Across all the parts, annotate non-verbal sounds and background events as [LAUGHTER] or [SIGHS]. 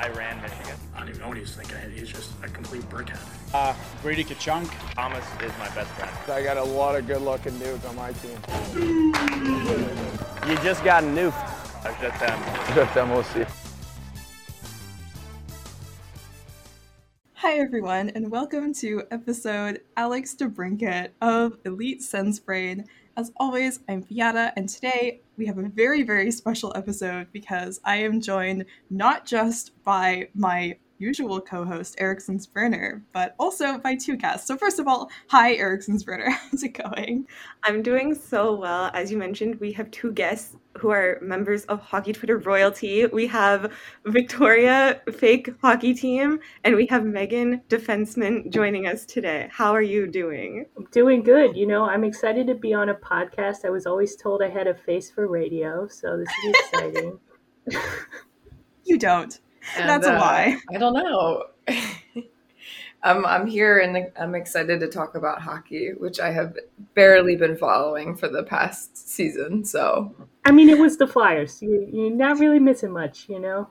I ran Michigan. I don't even know what he's thinking. He's just a complete brickhead. Uh, Brady Tkachuk. Thomas is my best friend. I got a lot of good-looking dudes on my team. You just got nuked. I was just them. Just them, we'll see. Hi, everyone, and welcome to episode Alex DeBrinket of Elite Sens Brain. As always, I'm Beata, and today we have a very, very special episode because I am joined not just by my usual co-host Eriksson's Burner, but also by two guests. So first of all, hi Eriksson's Burner, [LAUGHS] how's it going? I'm doing so well. As you mentioned, we have two guests who are members of Hockey Twitter royalty. We have Victoria, fake hockey team, and we have Morgan, defensemint, joining us today. How are you doing? Doing good. You know, I'm excited to be on a podcast. I was always told I had a face for radio, so this is exciting. [LAUGHS] You don't. And, That's a uh, lie. I don't know. [LAUGHS] I'm I'm here and I'm excited to talk about hockey, which I have barely been following for the past season. So I mean, it was the Flyers. You, you're not really missing much, you know?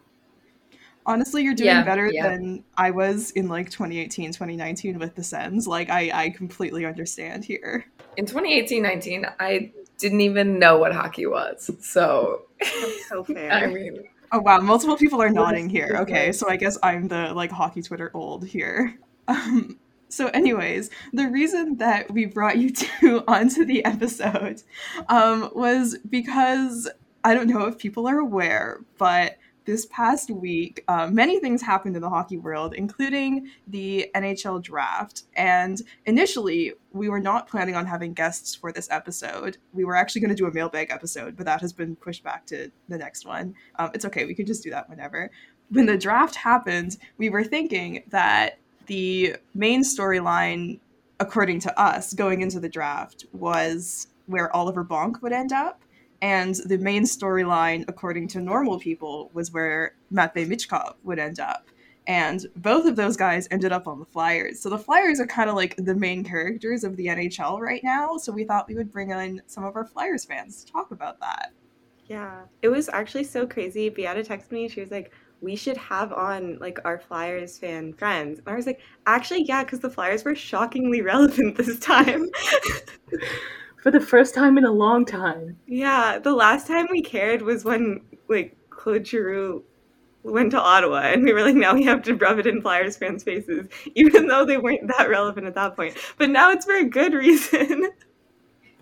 Honestly, you're doing Yeah, better yeah. than I was in like 2018, 2019 with the Sens. Like, I, I completely understand here. in 2018-19, I didn't even know what hockey was. So That's so [LAUGHS] fair. I mean, Oh wow, multiple people are nodding here. Okay, so I guess I'm the like hockey Twitter old here. [LAUGHS] Um, so, anyways, the reason that we brought you [LAUGHS] two onto the episode um, was because I don't know if people are aware, but this past week, uh, many things happened in the hockey world, including the NHL draft. And initially, we were not planning on having guests for this episode. We were actually going to do a mailbag episode, but that has been pushed back to the next one. Um, it's okay, we can just do that whenever. When the draft happened, we were thinking that the main storyline, according to us, going into the draft was where Oliver Bonk would end up. And the main storyline, according to normal people, was where Matvey Michkov would end up. And both of those guys ended up on the Flyers. So the Flyers are kind of like the main characters of the NHL right now. So we thought we would bring in some of our Flyers fans to talk about that. Yeah, it was actually so crazy. Beata texted me. She was like, "We should have on like our Flyers fan friends." And I was like, "Actually, yeah, because the Flyers were shockingly [LAUGHS] relevant this time." [LAUGHS] For the first time in a long time. yeah, the last time we cared was when like Claude Giroux went to Ottawa, and we were like, "Now we have to rub it in Flyers fans' faces," [LAUGHS] even though they weren't that relevant at that point. But now it's for a good reason.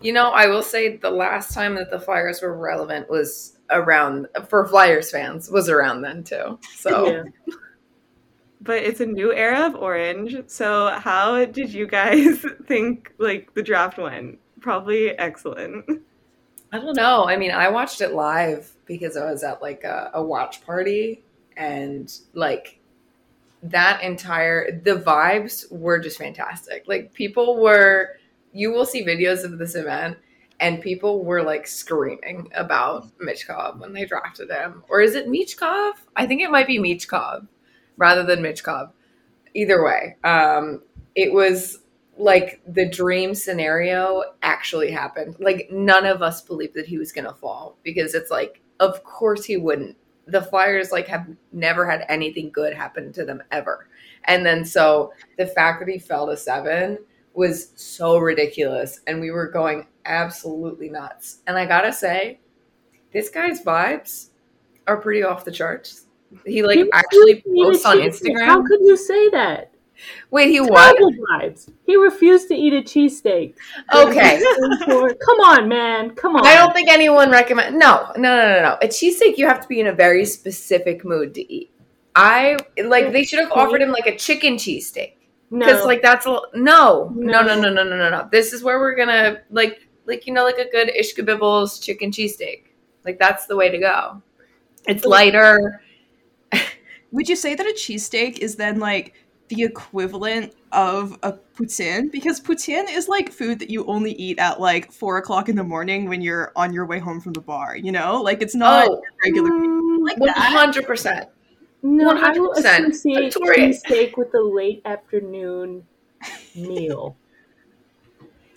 you know, I will say the last time that the Flyers were relevant was around for Flyers fans was around then too. So Yeah. but it's a new era of orange. So how did you guys [LAUGHS] think like the draft went? Probably excellent. I don't know. I mean, I watched it live because I was at like a, a watch party and like that entire the vibes were just fantastic. Like people were you will see videos of this event and people were like screaming about Michkov when they drafted him. Or is it Michkov? I think it might be Michkov rather than Michkov. Either way, um, it was like the dream scenario actually happened. Like none of us believed that he was going to fall because it's like, of course he wouldn't. The Flyers like have never had anything good happen to them ever. And then so the fact that he fell to seven was so ridiculous, and we were going absolutely nuts. And I gotta say, this guy's vibes are pretty off the charts. He like He actually refused to eat a posts on cheesesteak. How could you say that? Wait, he what? Vibes. He refused to eat a cheesesteak. Okay. [LAUGHS] Come on, man. Come on. I don't think anyone recommend. No, no, no, no, no. A cheesesteak, you have to be in a very specific mood to eat. I like. They should have offered him like a chicken cheesesteak No. because No. like that's a no, no, No. no, no, no, no, no. This is where we're gonna like, like you know, like a good Ishkabibbles chicken cheesesteak. Like that's the way to go. It's lighter. [LAUGHS] Would you say that a cheesesteak is then like the equivalent of a poutine? Because poutine is like food that you only eat at like four o'clock in the morning when you're on your way home from the bar, you know? Like it's not Oh. regular Mm, like One that. hundred percent. No, I will 100%. associate cheesesteak with the late afternoon meal. [LAUGHS]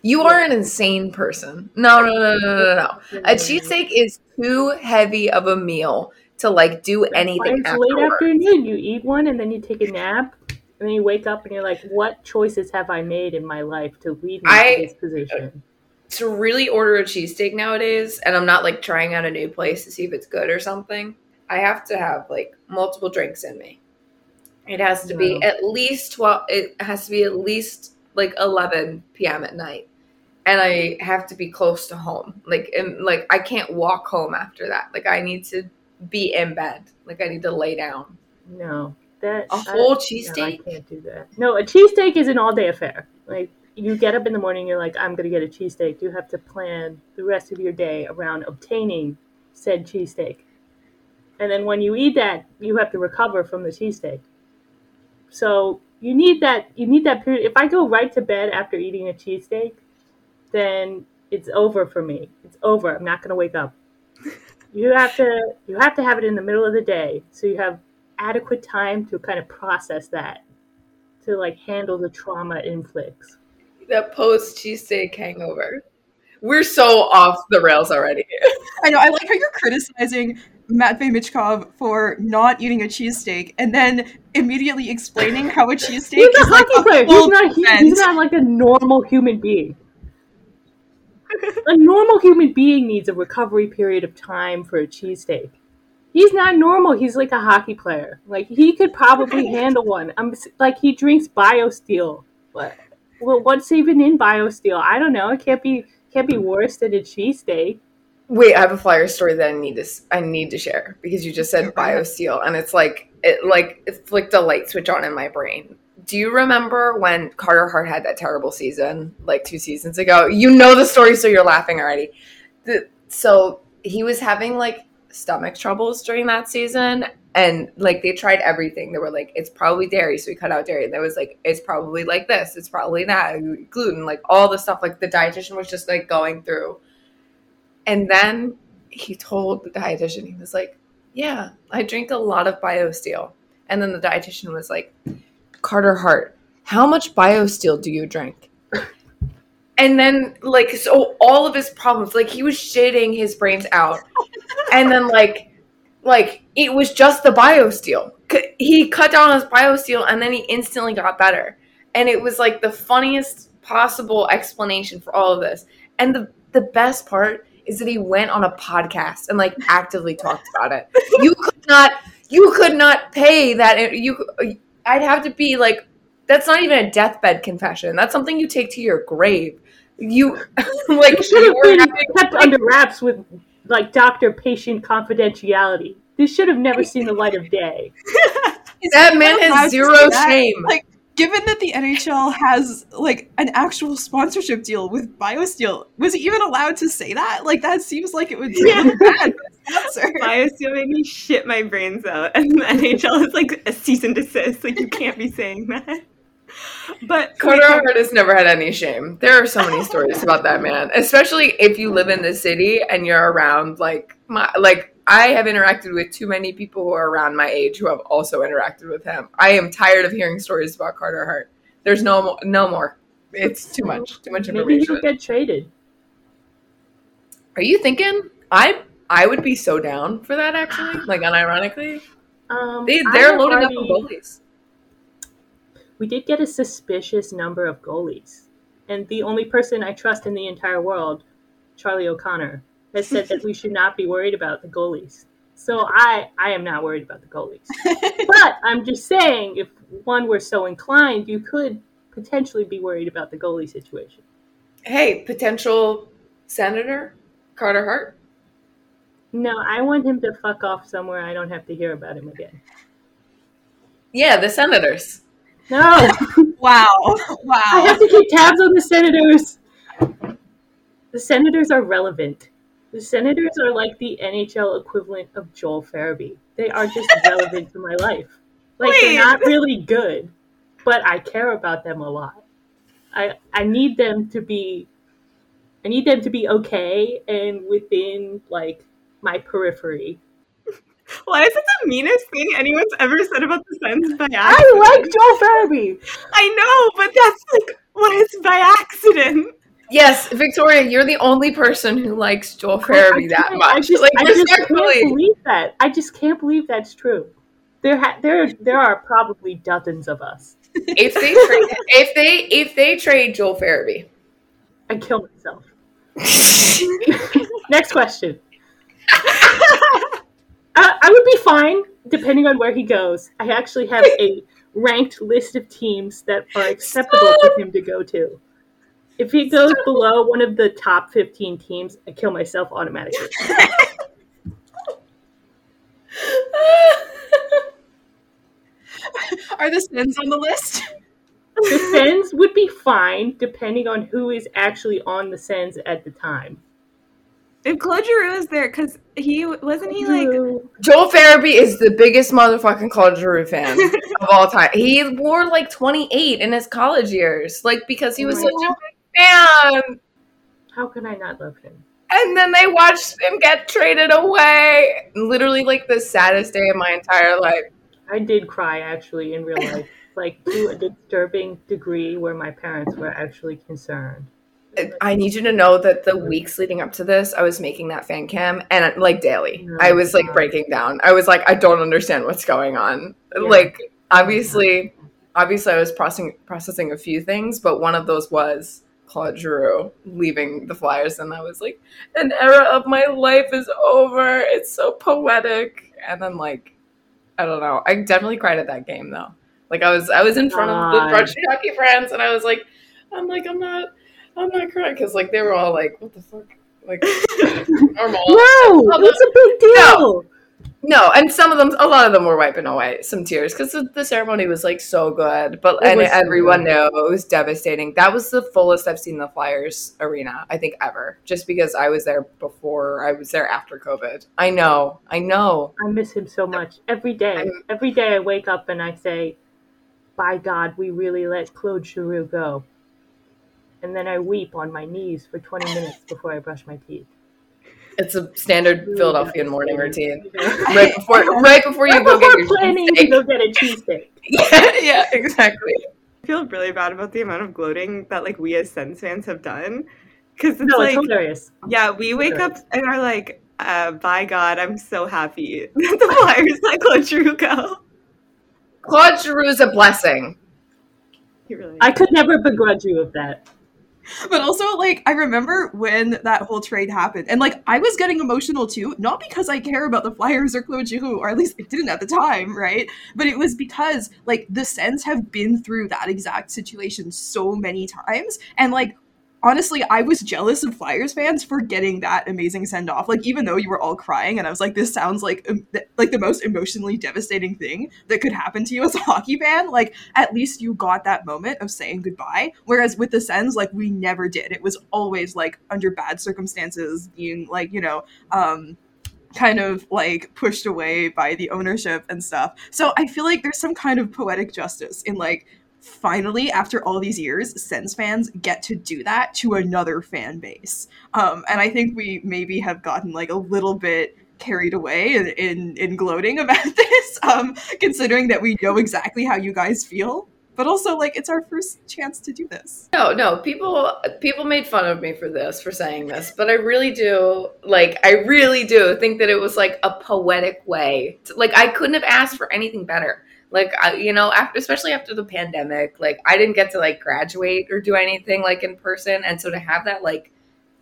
You are an insane person. No, no, no, no, no, no, no. A cheesesteak is too heavy of a meal to like do anything it's late afternoon. You eat one and then you take a nap, and then you wake up and you're like, "What choices have I made in my life to lead me I- to this position?" to really order a cheesesteak nowadays, and I'm not like trying out a new place to see if it's good or something, I have to have like multiple drinks in me. It has to be Wow. at least 12, it has to be at least like 11 p.m. at night. And I have to be close to home. Like, and like I can't walk home after that. Like, I need to be in bed. Like, I need to lay down. No, that a whole no, I can't do that. No, a cheesesteak is an all-day affair. Like you get up in the morning, you're like, "I'm gonna get a cheesesteak." You have to plan the rest of your day around obtaining said cheesesteak, and then when you eat that, you have to recover from the cheesesteak. So you need that. You need that period. If I go right to bed after eating a cheesesteak, then it's over for me. It's over. I'm not gonna wake up. You have to. You have to have it in the middle of the day, so you have adequate time to kind of process that, to like handle the trauma it inflicts. That post cheesesteak hangover. We're so off the rails already. I know. I like how you're criticizing Matvey Michkov for not eating a cheesesteak and then immediately explaining how a cheesesteak He's a is like hockey a player. He's not. He, he's not like a normal human being. A normal human being needs a recovery period of time for a cheesesteak. He's not normal. He's like a hockey player. Like he could probably [LAUGHS] handle one. I'm like he drinks BioSteel. What? Well, what's even in BioSteel? I don't know. It can't be can't be worse than a cheesesteak. Wait, I have a flyer story that I need to I need to share because you just said. BioSteel and it's like it like it flicked a light switch on in my brain. Do you remember when Carter Hart had that terrible season like two seasons ago? You know the story, so you're laughing already. The, so he was having like stomach troubles during that season, and like they tried everything. They were like, it's probably dairy, so we cut out dairy. And there was like, it's probably like this, it's probably that, gluten, like all the stuff. Like the dietitian was just like going through. And then he told the dietitian, he was like, Yeah, I drink a lot of BioSteel. And then the dietitian was like, Carter Hart, how much BioSteel do you drink? And then, like, so all of his problems, like, he was shitting his brains out. And then, like, like it was just the BioSteel. He cut down his BioSteel, and then he instantly got better. And it was like the funniest possible explanation for all of this. And the the best part is that he went on a podcast and like actively talked about it. You could not you could not pay that you I'd have to be like that's not even a deathbed confession. That's something you take to your grave. You [LAUGHS] like It should you have been having- kept under wraps with like doctor patient confidentiality. This should have never seen the light of day. [LAUGHS] That man has zero shame. Like, given that the NHL has like an actual sponsorship deal with BioSteel, was he even allowed to say that? Like, that seems like it would be Yeah. bad for a sponsor. [LAUGHS] BioSteel made me shit my brains out, and the NHL is like a cease and desist. Like you can't be saying that. But Carter Hart has never had any shame. There are so many stories about that man, especially if you live in the city and you're around like my like I have interacted with too many people who are around my age who have also interacted with him. I am tired of hearing stories about Carter Hart. There's no mo- no more. It's too much. Too much information. Maybe he'll get traded. Are you thinking? I I would be so down for that actually. [SIGHS] Like unironically, Um, they they're loading up already- on goalies. We did get a suspicious number of goalies, and the only person I trust in the entire world, Charlie O'Connor, has said that we should not be worried about the goalies. So I I am not worried about the goalies. [LAUGHS] but I'm just saying, if one were so inclined, you could potentially be worried about the goalie situation. Hey, potential senator Carter Hart. No, I want him to fuck off somewhere I don't have to hear about him again. Yeah, the senators. No, Wow. [LAUGHS] Wow. I have to keep tabs on the senators. The senators are relevant. The senators are like the NHL equivalent of Joel Farabee. They are just [LAUGHS] relevant to my life. Like they're not really good, but I care about them a lot. I I need them to be I need them to be okay and within like my periphery. [LAUGHS] why is it the meanest thing anyone's ever said about the Sens by I like Joel Farabee. I know, but that's like why what is by accident. Yes, Victoria, you're the only person who likes Joel Farabee that much. I just, like I just can't believe that. I just can't believe that's true. There, ha- there, there are probably dozens of us. if they trade, [LAUGHS] if they if they trade Joel Farabee, I kill myself. [LAUGHS] Next question. [LAUGHS] Uh, I would be fine depending on where he goes. I actually have a ranked list of teams that are acceptable for him to go to. If he goes below one of the top 15 teams, I kill myself automatically. [LAUGHS] Are the Sens on the list? The Sens would be fine depending on who is actually on the Sens at the time. If Claude Giroux is there, because he wasn't he like Joel Farabee is the biggest motherfucking Claude Giroux fan [LAUGHS] of all time. He wore like 28 in his college years, like because he oh was Oh such my a fan. How can I not love him? And then they watched him get traded away. Literally, like the saddest day of my entire life. I did cry actually in real life, [LAUGHS] like to a disturbing degree where my parents were actually concerned. I need you to know that the weeks leading up to this, I was making that fan cam and like daily. Oh I was like God. breaking down. I was like, I don't understand what's going on. Yeah. Like, obviously, obviously, I was processing processing a few things, but one of those was Claude Giroux leaving the Flyers, and I was like, an era of my life is over. It's so poetic, and then like, I don't know. I definitely cried at that game though. Like, I was I was in front of the God. hockey friends, and I was like, I'm like, I'm not. I'm not crying because like they were all like, "What the fuck?" Like [LAUGHS] normal. No, it was a big deal. No, and some of them, a lot of them were wiping away some tears because the, the ceremony was like so good. But and so everyone knew it was devastating. That was the fullest I've seen the Flyers arena, I think, ever. Just because I was there before, I was there after COVID. I know, I know. I miss him so much. Every day, I'm- every day I wake up and I say, "By God, we really let Claude Giroux go." And then I weep on my knees for 20 minutes before I brush my teeth. It's a standard Really Philadelphian morning routine. Right before, right before you Right go get your planning to cheesesteak. go get a cheesesteak. [LAUGHS] Yeah, yeah, exactly. I feel really bad about the amount of gloating that like we as Sens fans have done. Because it's No, like it's hilarious. yeah, we wake Okay. up and are like, uh, by God, I'm so happy [LAUGHS] that the Flyers let Claude Giroux go. Claude Giroux is a blessing. He really I could never begrudge you of that. [LAUGHS] But also, like, I remember when that whole trade happened, and like, I was getting emotional too, not because I care about the Flyers or Claude or at least I didn't at the time, right? But it was because, like, the Sens have been through that exact situation so many times, and like, honestly, I was jealous of Flyers fans for getting that amazing send off. Like, even though you were all crying, and I was like, this sounds like um, th- like the most emotionally devastating thing that could happen to you as a hockey fan. Like, at least you got that moment of saying goodbye. Whereas with the Sens, like, we never did. It was always like under bad circumstances, being like, you know, um, kind of like pushed away by the ownership and stuff. So I feel like there's some kind of poetic justice in like finally after all these years Sens fans get to do that to another fan base. Um and I think we maybe have gotten like a little bit carried away in in, in gloating about [LAUGHS] this um considering that we know exactly how you guys feel. But also like it's our first chance to do this. No, no, people people made fun of me for this, for saying this, but I really do like I really do think that it was like a poetic way. To, like I couldn't have asked for anything better. Like I, you know, after especially after the pandemic, like I didn't get to like graduate or do anything like in person, and so to have that like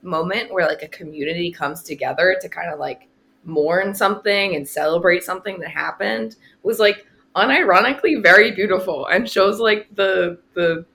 moment where like a community comes together to kind of like mourn something and celebrate something that happened was like unironically very beautiful and shows like the the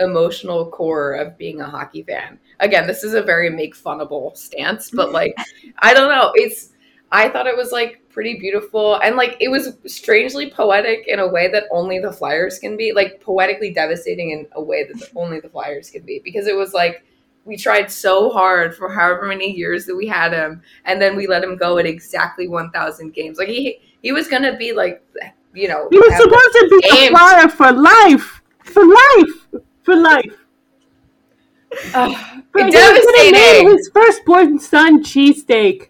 emotional core of being a hockey fan. Again, this is a very make funnable stance, but like [LAUGHS] I don't know, it's I thought it was like pretty beautiful and like it was strangely poetic in a way that only the Flyers can be, like poetically devastating in a way that [LAUGHS] only the Flyers can be because it was like we tried so hard for however many years that we had him and then we let him go at exactly 1000 games. Like he he was going to be like you know, He was supposed to be a flyer for life, for life, for life. Ugh, But he was gonna name devastating. his firstborn son cheesesteak,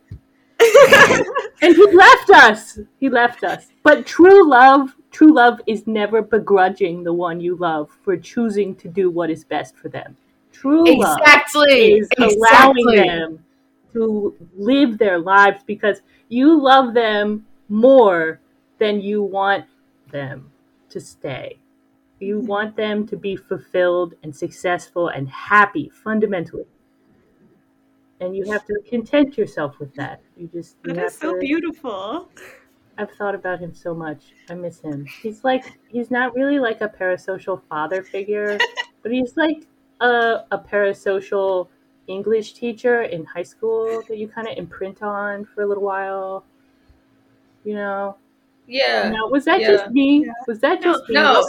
and he left us. He left us. But true love, true love is never begrudging the one you love for choosing to do what is best for them. True love Exactly. is allowing them to live their lives because you love them more than you want them to stay. You hmm. want them to be fulfilled and successful and happy fundamentally. And you have to content yourself with that. You just you That have is so to, beautiful. I've thought about him so much. I miss him. He's like he's not really like a parasocial father figure, [LAUGHS] but he's like a a parasocial English teacher in high school that you kind of imprint on for a little while. You know. Yeah. Now, was that Yeah. just me? Was that No, just me? no.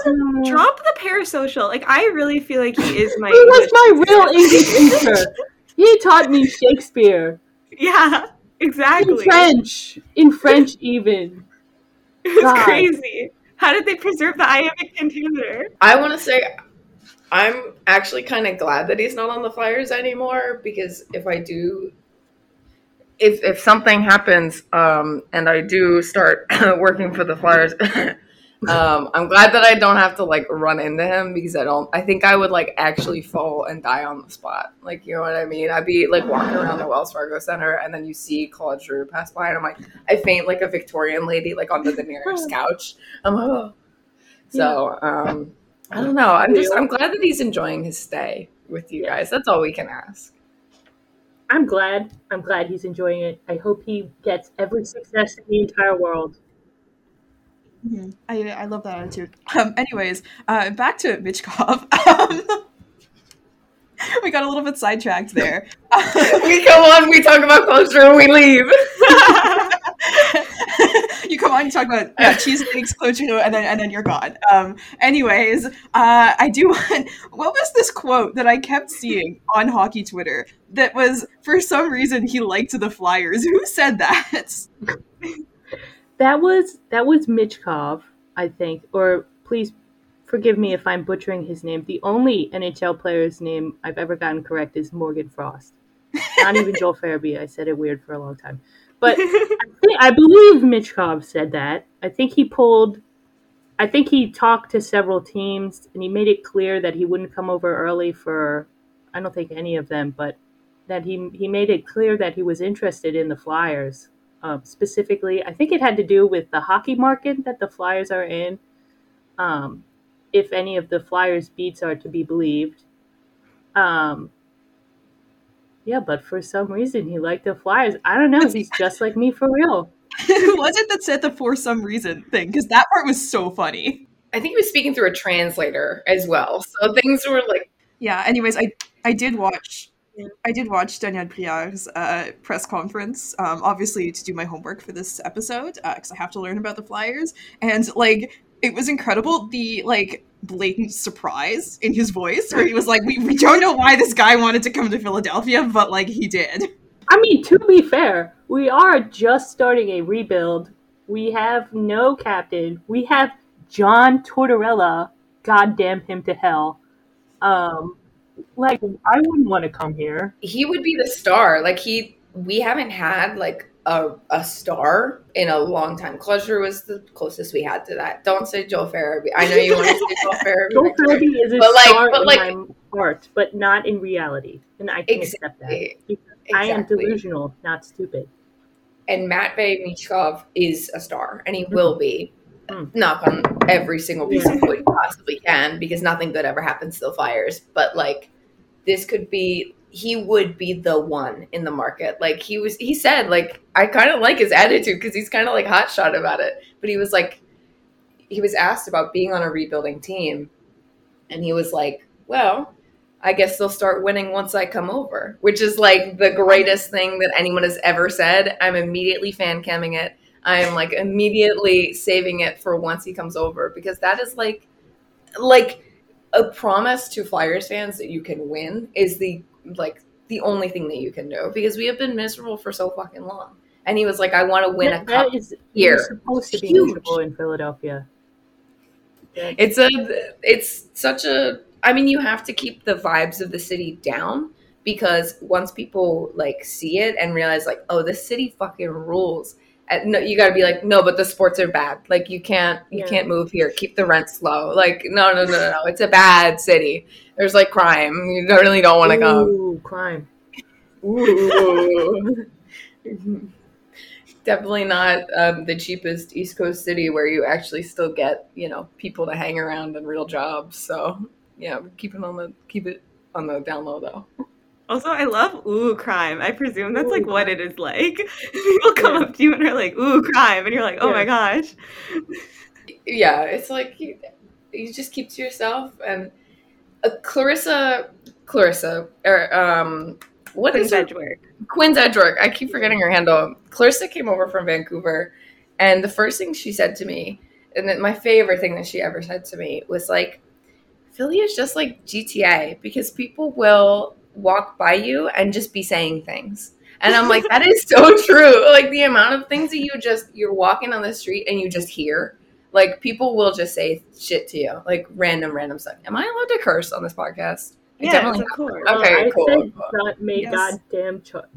Drop the parasocial. Like I really feel like he is my. He was my teacher. real English [LAUGHS] teacher. He taught me Shakespeare Yeah, exactly. in. French, in French even. [LAUGHS] It was God. crazy. How did they preserve the iambic pentameter? I want to say I'm actually kind of glad that he's not on the Flyers anymore because if I do if if something happens um and I do start [LAUGHS] working for the Flyers [LAUGHS] um I'm glad that I don't have to like run into him because I don't I think I would like actually fall and die on the spot. Like you know what I mean? I'd be like walking around the Wells Fargo Center and then you see Claude Giroux pass by and I'm like I faint like a Victorian lady like onto the nearest couch. I'm like, oh. So um I don't know. I'm just I'm glad that he's enjoying his stay with you guys. That's all we can ask. I'm glad. I'm glad he's enjoying it. I hope he gets every success in the entire world. Mhm. I, I love that attitude. Um, anyways, uh, back to Michkov. [LAUGHS] Um, [LAUGHS] we got a little bit sidetracked there. [LAUGHS] we come on, we talk about closure, and we leave. you come on, you talk about yeah, cheesesteaks, clochino, and then and then you're gone. Um, anyways, uh, I do want. What was this quote that I kept seeing on hockey Twitter? That was for some reason he liked the Flyers. Who said that? That was that was Michkov, I think. Or please forgive me if I'm butchering his name. The only NHL player's name I've ever gotten correct is Morgan Frost. Not even [LAUGHS] Joel Farabee. I said it weird for a long time. But I, think, I believe Michkov said that. I think he pulled. I think he talked to several teams and he made it clear that he wouldn't come over early for. I don't think any of them, but that he he made it clear that he was interested in the Flyers um, specifically. I think it had to do with the hockey market that the Flyers are in. Um, if any of the Flyers beats are to be believed. Um, yeah, but for some reason he liked the Flyers. I don't know. [LAUGHS] He's just like me for real. Who [LAUGHS] was it that said the for some reason thing? Because that part was so funny. I think he was speaking through a translator as well. So things were like Yeah. Anyways, I I did watch. I did watch Daniel Brière's uh, press conference, um, obviously to do my homework for this episode, because I have to learn about the Flyers. And like, it was incredible the like blatant surprise in his voice, where he was like, "We, we don't know why this guy wanted to come to Philadelphia, but like he did." I mean, to be fair, we are just starting a rebuild. We have no captain. We have John Tortorella. God damn him to hell. Um, like I wouldn't want to come here. he would be the star. Like he we haven't had like a, a star in a long time. Closure was the closest we had to that. Don't say Joel Farabee. I know you want to say [LAUGHS] Joel Farabee. Joel. Farabee is a But, like- star but, in like- my heart, but not in reality, and I can accept that. Exactly. I am delusional, not stupid. And Matvey Michkov is a star, and he mm-hmm. will be. Mm. Knock on every single piece of wood you possibly can, because nothing good ever happens to the Flyers. But like, this could be. He would be the one in the market. Like he was. He said, like, I kind of like his attitude because he's kind of like hotshot about it. But he was like, he was asked about being on a rebuilding team, and he was like, well. I guess they'll start winning once I come over, which is like the greatest thing that anyone has ever said. I'm immediately fan camming it. I am like immediately saving it for once he comes over because that is like like a promise to Flyers fans that you can win is the like the only thing that you can do because we have been miserable for so fucking long. And he was like, I want to win a cup. that is here. you're supposed to be Huge. miserable in Philadelphia. It's a it's such a I mean you have to keep the vibes of the city down because once people like see it and realize like oh this city fucking rules And no, you got to be like, no, but the sports are bad. Like you can't, you Yeah. can't move here. Keep the rent low. Like no, no, no, no, no. It's a bad city. There's like crime. You don't- really don't want to come. Ooh, crime. Ooh. [LAUGHS] Definitely not um, the cheapest East Coast city where you actually still get you know people to hang around and real jobs. So yeah, keep it on the keep it on the down low though. Also, I love ooh crime. I presume that's like Ooh, what it is like. [LAUGHS] People come Yeah. up to you and are like ooh crime, and you're like, oh my gosh. Yeah, it's like you, you just keep to yourself. And uh, Clarissa, Clarissa, or um, what is her Edgeworth. Quinn's Edgeworth. I keep forgetting her handle. Clarissa came over from Vancouver, and the first thing she said to me, and then my favorite thing that she ever said to me was like, Philly is just like GTA because people will walk by you and just be saying things. And I'm like, that is so [LAUGHS] true. Like the amount of things that you just, you're walking on the street and you just hear. Like people will just say shit to you, like random, random stuff. Am I allowed to curse on this podcast? I Yes, definitely of course. Well, Okay, I cool. said God, may Yes. goddamn Ch-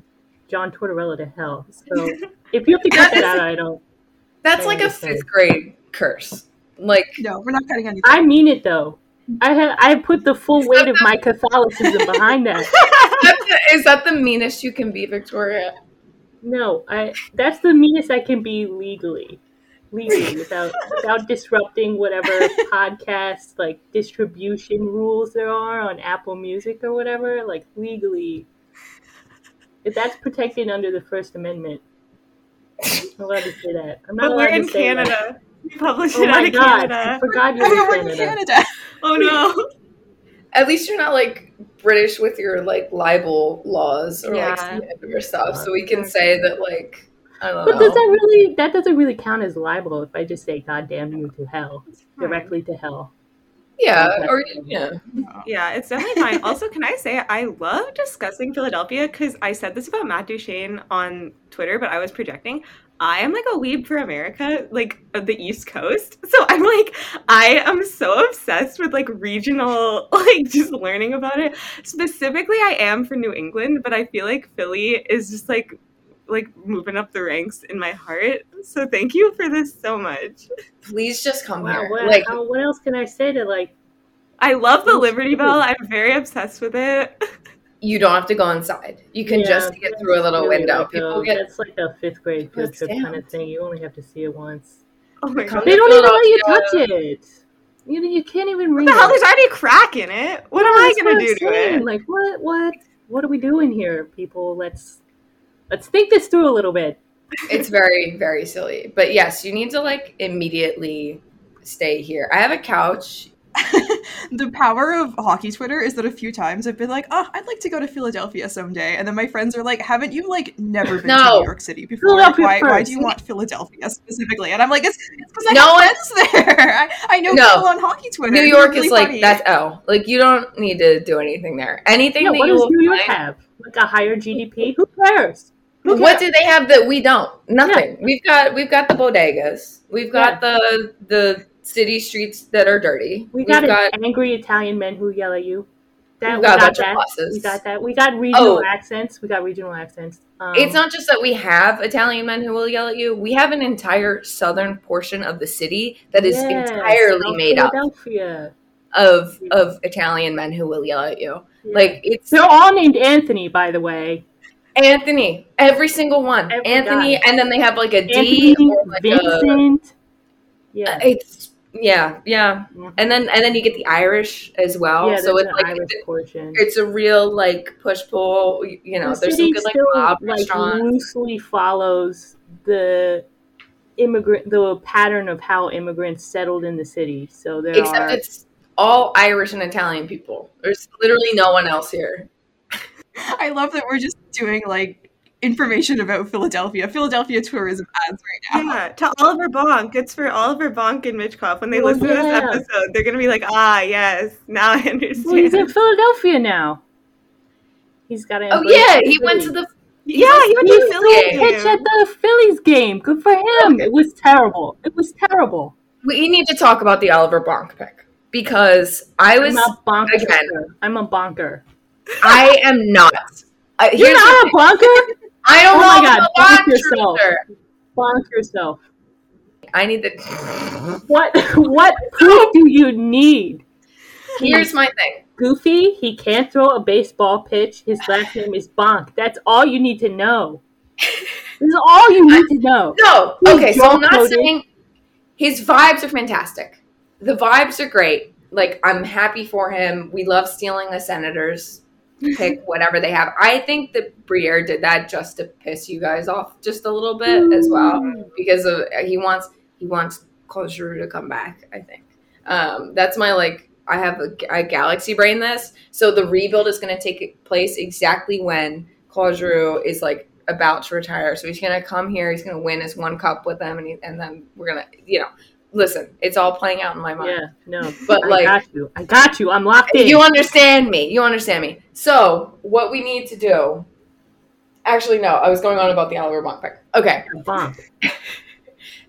John Tortorella to hell. [LAUGHS] So if you have to cut that out, I don't. That's I like a fifth grade curse. Like No, we're not cutting anything. I mean it though. I had I put the full weight of my Catholicism behind that's [LAUGHS] that the meanest you can be, Victoria? No, I that's the meanest I can be legally. Legally [LAUGHS] without without disrupting whatever podcast like distribution rules there are on Apple Music or whatever. Like legally if that's protected under the First Amendment. I'm allowed to say that. I'm not But allowed we're to in say that. Canada. [LAUGHS] We publish Oh it out my of god! I Canada. forgot you Oh, were yeah, we're in in Canada. Canada. [LAUGHS] Oh no. [LAUGHS] At least you're not like British with your like libel laws or like Yeah. slander stuff, so we can say that like I don't But know. does that really that doesn't really count as libel if I just say God damn you to hell. Directly to hell. yeah, or yeah. Yeah, it's definitely fine. also, can I say I love discussing Philadelphia because I said this about Matt Duchene on Twitter, but I was projecting. I am like a weeb for America, like of the East Coast. So I'm like, I am so obsessed with like regional, [LAUGHS] like just learning about it. Specifically, I am for New England, but I feel like Philly is just like like moving up the ranks in my heart. So thank you for this so much. Please just come Wow, here. what, Like how, what else can I say to like I love the Liberty. Bell. I'm very obsessed with it. [LAUGHS] you don't have to go inside. You can Yeah, just get through a little really window. like People a- get that's like a fifth grade field That's trip kind of thing. You only have to see it once. Oh my Come god. They don't even let you touch it. You you can't even read What the hell? it. There's already a crack in it. What am I that's gonna do to it? Like what what what are we doing here, people? Let's let's think this through a little bit. it's very very silly. But yes, you need to like immediately stay here. I have a couch. [LAUGHS] the power of hockey Twitter is that a few times I've been like, oh, I'd like to go to Philadelphia someday. And then my friends are like, haven't you like never been to New York City before? Like, why, why do you want Philadelphia specifically? And I'm like, it's because I No, have friends there. [LAUGHS] I, I know No. people on hockey Twitter. New York really is like funny. that's L. Like you don't need to do anything there. Anything Yeah, that what you does will New York find- have? Like a higher GDP? Who cares? Who What do they have that we don't? Nothing. We've got we've got the bodegas. We've got the the city streets that are dirty. We got, got angry Italian men who yell at you. That, we got a got that. We got that. We got regional Oh. accents. We got regional accents. Um, it's not just that we have Italian men who will yell at you. We have an entire southern portion of the city that is entirely South made up of of Italian men who will yell at you. Yeah. Like it's they're all named Anthony, by the way. Anthony, every single one. Every Anthony, guy. and then they have like a D Anthony, or like a. Vincent. Yeah. Uh, It's yeah, yeah, Mhm. and then and then you get the Irish as well. yeah, so it's like Irish portion. it's a real like push pull. You know, the there's some good like still mob like restaurants. loosely follows the immigrant the pattern of how immigrants settled in the city. So there Except are it's all Irish and Italian people. There's literally no one else here. [LAUGHS] I love that we're just doing like information about Philadelphia. Philadelphia tourism ads right now. Yeah, to Oliver Bonk. It's for Oliver Bonk and Michkov. When they Oh, listen to this episode, they're gonna be like, "Ah, yes, now I well, he's in Philadelphia now. He's got to. Oh yeah, he went to the yeah, he went to was Philly. doing pitch at the Phillies game. Good for him. It was terrible. It was terrible. We need to talk about the Oliver Bonk pick because I was I'm a bonker. again. I'm a bonker. I am not. Uh, You're not a bonker. I don't Oh know my God, I'm a bonk bonk yourself. truther. bonk yourself. I need the. What what proof do you need? Here's my thing. Goofy, he can't throw a baseball pitch. His last name is Bonk. That's all you need to know. [LAUGHS] This is all you need to know. No, He's okay, so I'm not joke-coded. saying his vibes are fantastic. The vibes are great. Like I'm happy for him. We love stealing the senators. Pick whatever they have. I think that Briere did that just to piss you guys off just a little bit as well because of he wants he wants Claude Giroux to come back. I think um, that's my like. I have a, a galaxy brain this, so the rebuild is going to take place exactly when Claude Giroux is like about to retire. So he's going to come here. He's going to win his one cup with them, and he, and then we're gonna, you know, listen. It's all playing out in my mind. Yeah, no. But, [LAUGHS] I like- got you. I got you. I'm locked in. You understand me. You understand me. So what we need to do. Actually, no. I was going on about the Oliver Bonk pick. Okay. Bonk. [LAUGHS]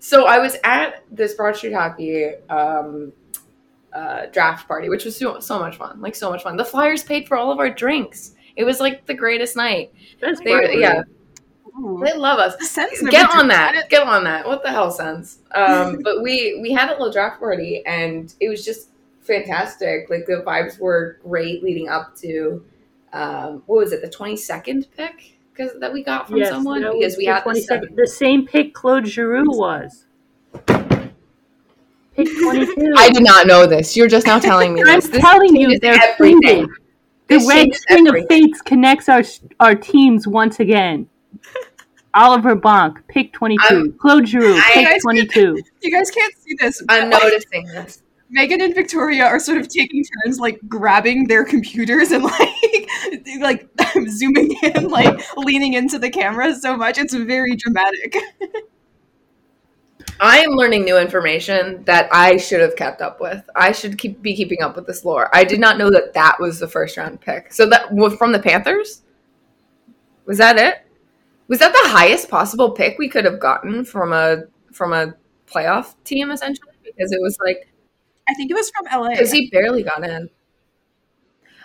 So I was at this Broad Street Hockey um, uh, draft party, which was so, so much fun. Like so much fun. The Flyers paid for all of our drinks. It was like the greatest night. That's They, yeah. They love us. The Get on that. Get on that. What the hell, sense? Um, [LAUGHS] but we we had a little draft party, and it was just fantastic. Like the vibes were great leading up to um, what was it, the twenty second pick? Because that we got from Yes, someone that because we the had the 22nd seven. the same pick Claude Giroux was. Pick [LAUGHS] 22. I did not know this. You're just now [LAUGHS] telling me I'm this. This telling you, they're everything. faded. The This red changes string of fates connects our our teams once again. Oliver Bonk, pick 22. I'm- Claude Giroux, I- pick Guys, 22. [LAUGHS] You guys can't see this. I'm but, like, noticing this. Morgan and Victoria are sort of taking turns, like grabbing their computers and [LAUGHS] like, like [LAUGHS] zooming in, like leaning into the camera so much. It's very dramatic. I am learning new information that I should have kept up with. I should keep be keeping up with this lore. I did not know that that was the first round pick. So that was from the Panthers. Was that it? Was that the highest possible pick we could have gotten from a from a playoff team essentially? Because it was like I think it was from LA. because he barely got in.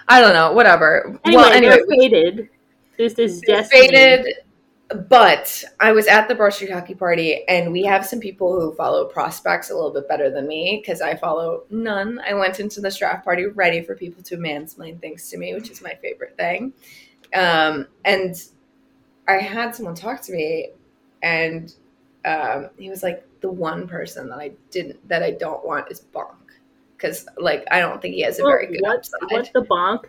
I don't know. Whatever. Anyway, well, anyway, they're faded. This is It's destiny. faded. But I was at the Broad Street Hockey Party, and we have some people who follow prospects a little bit better than me because I follow none. I went into this draft party ready for people to mansplain things to me, which is my favorite thing. Um, and I had someone talk to me, and um, he was like, "The one person that I didn't that I don't want is Bonk." Because like I don't think he has a very good what, upside. What's the bonk?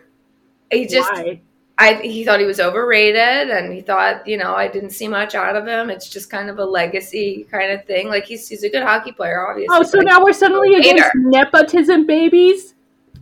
He just Why? I he thought he was overrated and he thought, you know, I didn't see much out of him. It's just kind of a legacy kind of thing. Like he's he's a good hockey player, obviously. Oh, so but- now we're suddenly Later. against nepotism babies?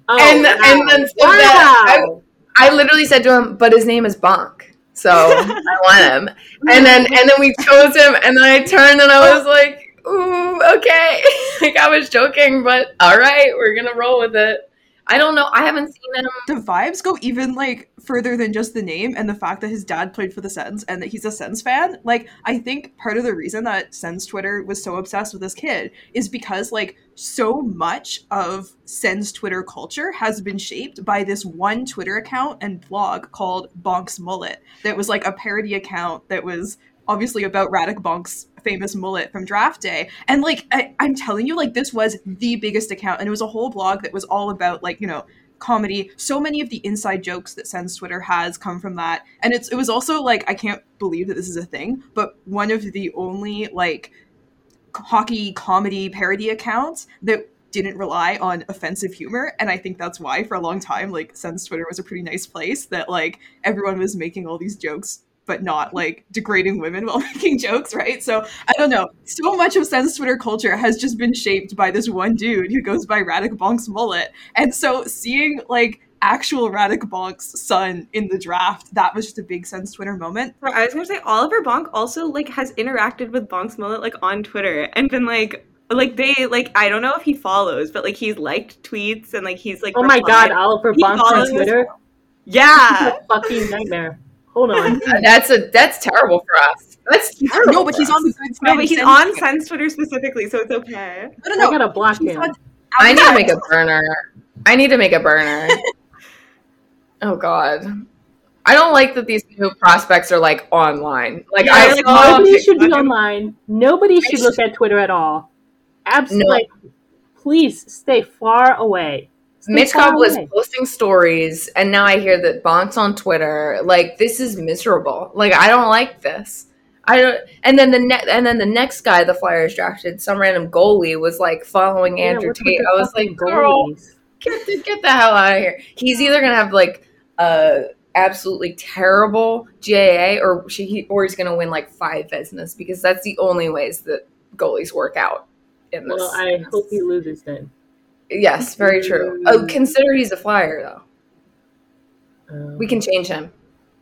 Oh, And- wow. and then so wow. I literally said to him, but his name is Bonk. So I want him. And then and then we chose him and then I turned and I was like, ooh, okay. [LAUGHS] like I was joking, but all right, we're gonna roll with it. I don't know. I haven't seen him. the vibes go even like further than just the name and the fact that his dad played for the Sens and that he's a Sens fan. Like, I think part of the reason that Sens Twitter was so obsessed with this kid is because like so much of Sens Twitter culture has been shaped by this one Twitter account and blog called Bonk's Mullet that was like a parody account that was obviously about Radek Bonk's famous mullet from draft day. And like I, I'm telling you, like this was the biggest account, and it was a whole blog that was all about like you know comedy. So many of the inside jokes that Sens Twitter has come from that, and it's it was also like I can't believe that this is a thing, but one of the only like hockey comedy parody accounts that didn't rely on offensive humor and i think that's why for a long time like Sens twitter was a pretty nice place that like everyone was making all these jokes but not like degrading women while [LAUGHS] making jokes right so i don't know so much of Sens twitter culture has just been shaped by this one dude who goes by Radek bonk's mullet and so seeing like actual Radek bonk's son in the draft that was just a big Sens twitter moment So I was gonna say Oliver Bonk also like has interacted with Bonk's mullet like on Twitter and been like like they like I don't know if he follows, but like he's liked tweets and like he's like Oh my god, Oliver He Bonk on Twitter? Yeah. Fucking nightmare. Hold on. [LAUGHS] That's a that's terrible for us. That's terrible. no but he's on the good side No, but he's on Twitter. Sens Twitter specifically, so it's okay. no no I gotta block He's him. on- I need to make a burner. I need to make a burner. [LAUGHS] oh God. I don't like that these new prospects are like online. Like Yeah, I like, Nobody should be online. Nobody should look at Twitter at all. Absolutely. No. Like, please stay far away. Michkov was away. posting stories, and now I hear that Bonk's on Twitter. Like this is miserable. Like I don't like this. I don't. And then the ne- and then the next guy the Flyers drafted, some random goalie, was like following Yeah, Andrew Tate. I was like, girl, goalies? get the, get the hell out of here. He's either gonna have like a absolutely terrible GAA, or she or he's gonna win like five Vezinas because that's the only ways that goalies work out in this. Well, I hope he loses then. Yes, very true. Oh, consider he's a flyer though. Um, We can change him.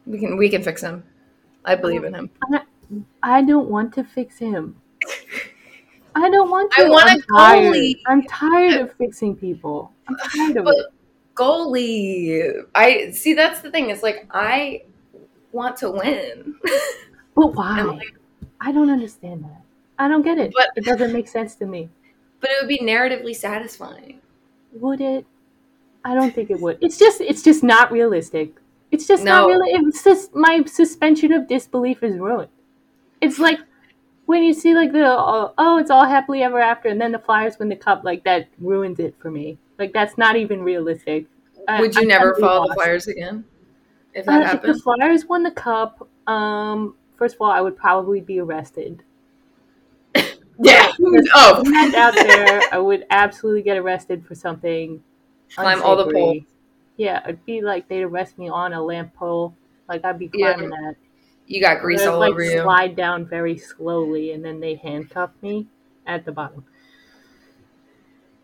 We can we can fix him. I believe in him. I don't want to fix him. I don't want to. I want I'm a tired. goalie. I'm tired of fixing people. I'm tired of But it. goalie, I see. That's the thing. It's like I want to win. But why? [LAUGHS] Like, I don't understand that. I don't get it. But- it doesn't make sense to me. But it would be narratively satisfying. Would it? I don't think it would. It's just it's just not realistic. It's just not No. really. It's just my suspension of disbelief is ruined. It's like when you see like the uh, oh it's all happily ever after, and then the Flyers win the cup. Like that ruins it for me. Like that's not even realistic. I- would you I'm never follow the. Flyers again if Uh, that if the? Flyers won the cup, um, first of all, I would probably be arrested. Yeah. [LAUGHS] [LAUGHS] Oh, out there, I would absolutely get arrested for something. Climb all the poles. Yeah, it'd be like they'd arrest me on a lamp pole. Like I'd be Yeah. climbing that. you got grease all like over you. slide down very slowly, and then they handcuff me at the bottom.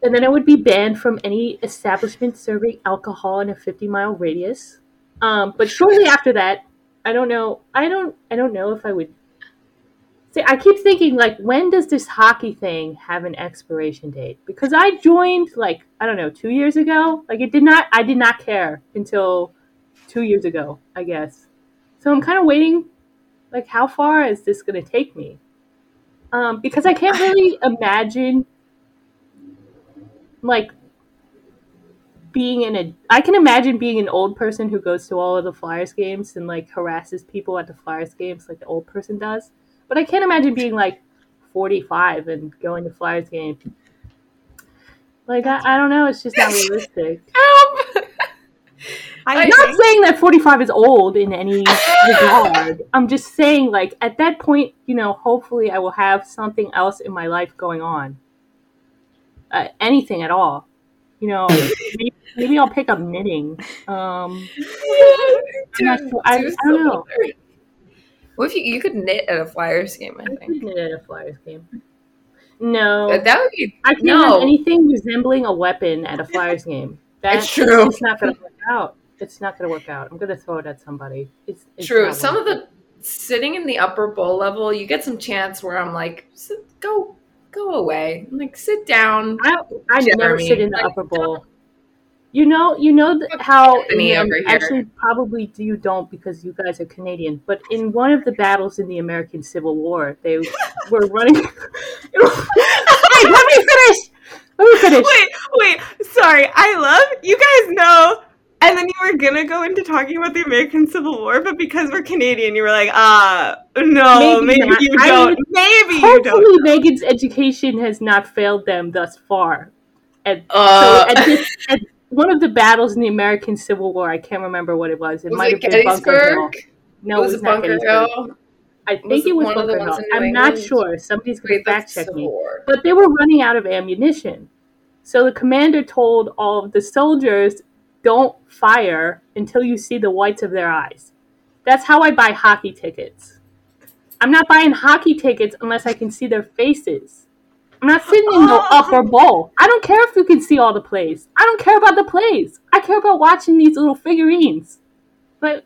And then I would be banned from any establishment serving alcohol in a 50 mile radius. Um, but shortly after that, I don't know. I don't. I don't know if I would. See, I keep thinking like, when does this hockey thing have an expiration date? Because I joined like I don't know two years ago. Like it did not. I did not care until two years ago, I guess. So I'm kind of waiting. Like, how far is this going to take me? Um, because I can't really [LAUGHS] imagine like being in a I can imagine being an old person who goes to all of the Flyers games and like harasses people at the Flyers games like the old person does. But I can't imagine being like 45 and going to Flyers game. Like I, I don't know, it's just not realistic. [LAUGHS] Help! I I'm not saying that 45 is old in any [LAUGHS] regard. I'm just saying, like, at that point, you know, hopefully I will have something else in my life going on. Uh, anything at all. You know, [LAUGHS] maybe, maybe I'll pick up knitting. Um, I'm not sure. I, I don't know. What if you, you could knit at a Flyers game? I I could think knit at a Flyers game. No. that, that would be I can't no. have anything resembling a weapon at a [LAUGHS] Flyers game. That's It's true. It's not going to work out. It's not going to work out. I'm going to throw it at somebody. It's, it's True. Some of the sitting in the upper bowl level, you get some chance where I'm like, go, go away. I'm like, sit down. I, I never sit in the like, upper bowl. You know, you know th- how Anthony and over here. actually probably you don't because you guys are Canadian. But in one of the battles in the American Civil War, they [LAUGHS] were running. [LAUGHS] hey, let me finish. Let me finish. Wait, wait. Sorry. I love you guys know. And then you were gonna go into talking about the American Civil War, but because we're Canadian, you were like, ah, no, Maybe maybe, you don't. would- maybe you Hopefully, don't. Megan's education has not failed them thus far. And Uh, so at, this, at one of the battles in the American Civil War, I can't remember what it was. It was might it have been Bunker Hill. Gettysburg? No, was it it was not Bunker Gettysburg. Hill? I think Was it it was one of the Bunker Hill. I'm not sure. Somebody's going to fact check me. War. But they were running out of ammunition. So the commander told all of the soldiers, don't fire until you see the whites of their eyes. That's how I buy hockey tickets. I'm not buying hockey tickets unless I can see their faces. I'm not sitting in the Oh. upper bowl. I don't care if you can see all the plays. I don't care about the plays. I care about watching these little figurines. But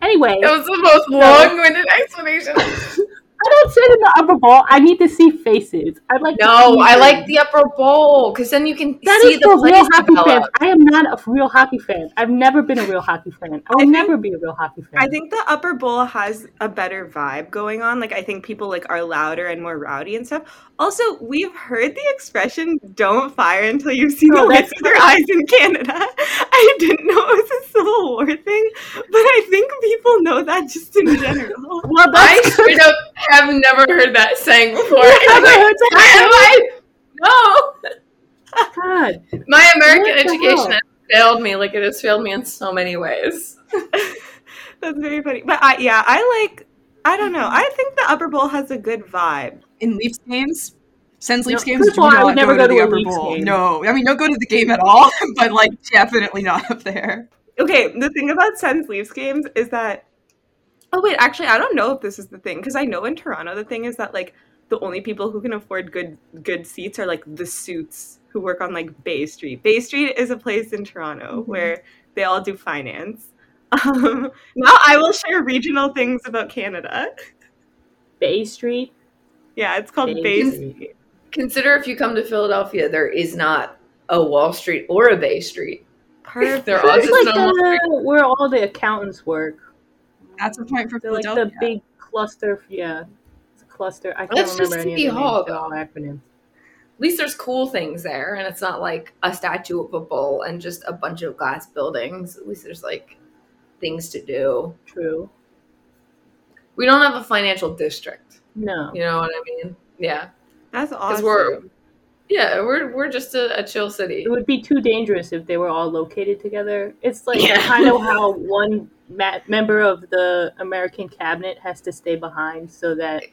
anyway, That was the most long-winded explanation. [LAUGHS] I don't sit in the upper bowl. I need to see faces. I'd like. No, I like the upper bowl because then you can That see is the real plays hockey fans. develop. I am not a real hockey fan. I've never been a real hockey fan. I will think- never be a real hockey fan. I think the upper bowl has a better vibe going on. Like I think people like are louder and more rowdy and stuff. Also, we've heard the expression "don't fire until you've seen the whites that's of their eyes" in Canada. [LAUGHS] I didn't know it was a Civil War thing, but I think people know that just in general. well, I that's straight up [LAUGHS] have never heard that saying before. I've I'm never [LAUGHS] like, heard why am I? No, God. my American What education has failed me. Like it has failed me in so many ways. [LAUGHS] That's very funny. But I, yeah, I like. I don't know. I think the upper bowl has a good vibe. In Leafs games, Sens Leafs No, games do of all, I would never go, go to to the upper bowl. game. No, I mean don't go to the game at all, [LAUGHS] but like definitely not up there. Okay, the thing about Sens Leafs games is that. Oh wait, actually, I don't know if this is the thing because I know in Toronto the thing is that like the only people who can afford good good seats are like the suits who work on like Bay Street. Bay Street is a place in Toronto Mm-hmm. where they all do finance. [LAUGHS] Um, now I will share regional things about Canada. Bay Street. Yeah, it's called Bay Bay Street. Street. Consider if you come to Philadelphia, there is not a Wall Street or a Bay Street. Perfect. They're all It's just like on the, where all the accountants work. That's a point for They're like the big cluster. Yeah, it's a cluster. I can't That's just remember any City of the Hall, names. All though. acronyms. At least there's cool things there, and it's not like a statue of a bull and just a bunch of glass buildings. At least there's like things to do. True. We don't have a financial district. No. You know what I mean? Yeah, That's awesome. we're- yeah, we're we're just a, a chill city. It would be too dangerous if they were all located together. It's like Yeah. kind of how one ma- member of the American cabinet has to stay behind so that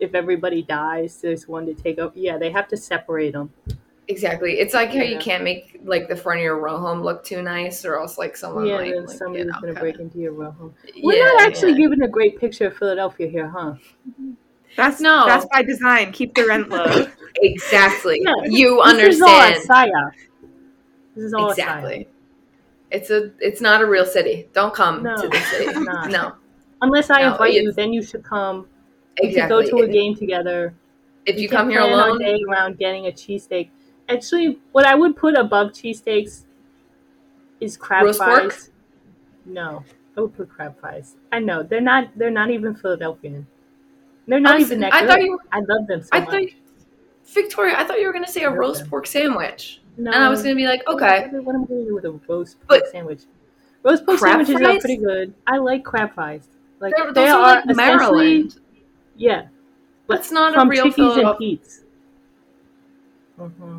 if everybody dies, there's one to take over. Yeah, they have to separate them. Exactly. It's like how you can't make like the front of your row home look too nice, or else like someone yeah, might like, somebody's you know, gonna kinda- break into your row home. We're Yeah, not actually yeah. giving a great picture of Philadelphia here, huh? That's No. That's by design. Keep the rent low. [LAUGHS] Exactly. Yeah. You This is all a understand. This is all a. Exactly. It's a it's not a real city. Don't come No, to the city. [LAUGHS] No. Unless I No, invite you, then you should come. We Exactly. could go to a game together. if We you come here alone, day around getting a cheesesteak. Actually, what I would put above cheesesteaks is crab Roast fries. pork? No, I would put crab fries. I know they're not. They're not even Philadelphian. They're not even that I good. thought you- I love them so I much. thought you- Victoria, I thought you were gonna say a roast pork sandwich. no, And I was gonna be like, okay. What am I gonna do with a roast pork But- sandwich? Roast pork sandwiches fries? are pretty good. I like crab fries. Like They're- they are like Maryland. yeah. That's not from a real Chickies and. Pete's. hmm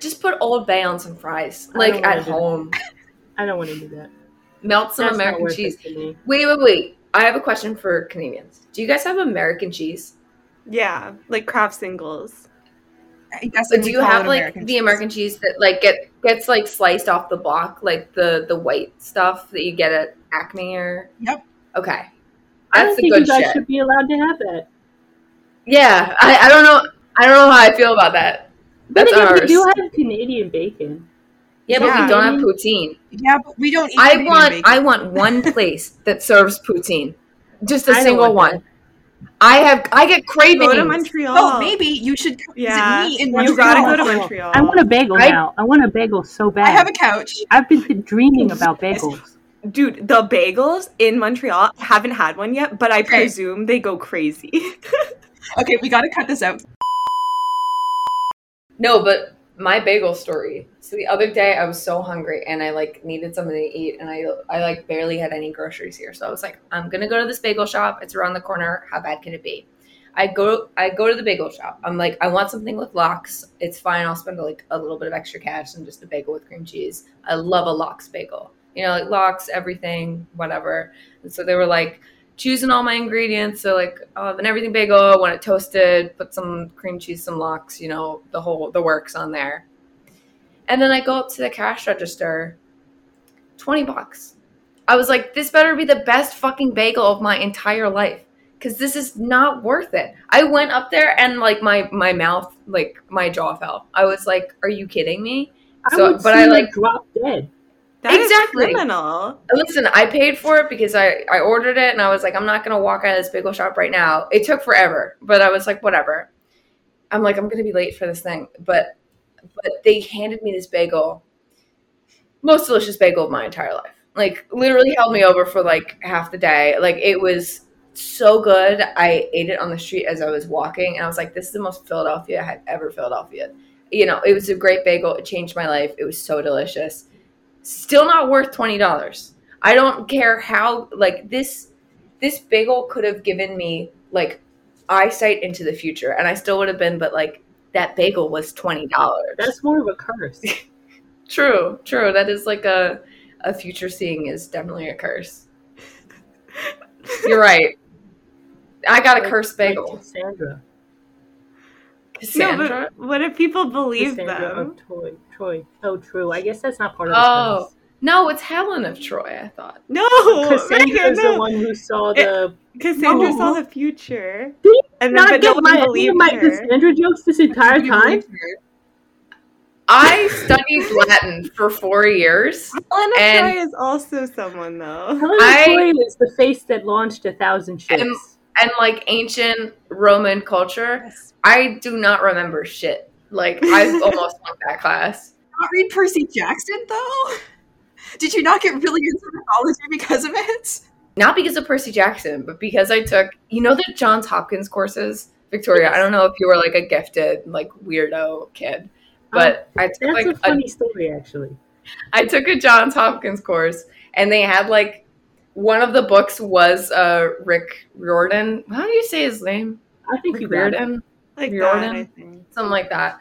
Just put Old Bay on some fries, like at wanna do that. home. I don't want to do that. Melt some That's American cheese. Wait, wait, wait. I have a question for Canadians. Do you guys have American cheese? yeah, like Kraft singles. I guess But do you have like American the cheese. American cheese that like get gets like sliced off the block, like the the white stuff that you get at Acme or? Yep. Okay, I don't the think good you guys shit. should be allowed to have that. Yeah, I, I don't know. I don't know how I feel about that. But That's again, ours. we do have Canadian bacon. Yeah, but Yeah. we don't have poutine. Yeah, but we don't eat I want bacon. I want one [LAUGHS] place that serves poutine, just a I single want one. I have I get cravings. Go to Montreal. Oh, maybe you should come Yeah, visit me in you Montreal. gotta go to Montreal. Montreal. I want a bagel I- now. I want a bagel so bad. I have a couch. I've been dreaming about bagels. Dude, the bagels in Montreal, I haven't had one yet, but I Okay. presume they go crazy. [LAUGHS] Okay, we gotta cut this out. No, but my bagel story. So the other day I was so hungry and I like needed something to eat and I I like barely had any groceries here. So I was like, I'm gonna go to this bagel shop. It's around the corner. How bad can it be? I go I go to the bagel shop. I'm like, I want something with lox. It's fine. I'll spend like a little bit of extra cash and just a bagel with cream cheese. I love a lox bagel. You know, like lox, everything, whatever. And so they were like choosing all my ingredients. So like uh, an everything bagel, I want it toasted, put some cream cheese, some lox, you know, the whole the works on there. And then I go up to the cash register, twenty bucks. I was like, this better be the best fucking bagel of my entire life. Cause this is not worth it. I went up there and like my my mouth, like my jaw fell. I was like, "Are you kidding me?" I So- would but see I, like- dropped dead. That is Exactly. criminal. Listen, I paid for it because I, I ordered it and I was like, I'm not gonna walk out of this bagel shop right now. It took forever, but I was like, whatever. I'm like, I'm gonna be late for this thing, but but they handed me this bagel, most delicious bagel of my entire life. Like literally held me over for like half the day. Like it was so good. I ate it on the street as I was walking, and I was like, this is the most Philadelphia I have ever Philadelphia. You know, it was a great bagel. It changed my life. It was so delicious. Still not worth twenty dollars. I don't care how like this this bagel could have given me like eyesight into the future and I still would have been but like that bagel was twenty dollars. That's more of a curse. [LAUGHS] true, true. That is like a a future seeing is definitely a curse. [LAUGHS] You're right. I got a Like- cursed like bagel. Cassandra. Cassandra? No, but what if people believe Cassandra them? Troy. Troy. Oh, true. I guess that's not part of the Oh, curse. no, it's Helen of Troy, I thought. No, Cassandra Megan, no. the one who saw the. Cassandra No. saw oh. the future. Did you And then, not but get nobody my, any believed my her. Cassandra jokes this entire time? I studied Latin for four years. Helena And- Troy is also someone, though. Helena I- Troy is the face that launched a thousand ships. And- And like ancient Roman culture, I do not remember shit. Like I [LAUGHS] almost flunked that class. Not read Percy Jackson though. Did you not get really into mythology because of it? Not because of Percy Jackson, but because I took you know the Johns Hopkins courses, Victoria. I don't know if you were like a gifted like weirdo kid, but I took That's like a a funny story, actually. I took a Johns Hopkins course, and they had like one of the books was uh Rick Riordan. How do you say his name? I think Rick you got it. Riordan, Like Riordan? that, I think. something like that.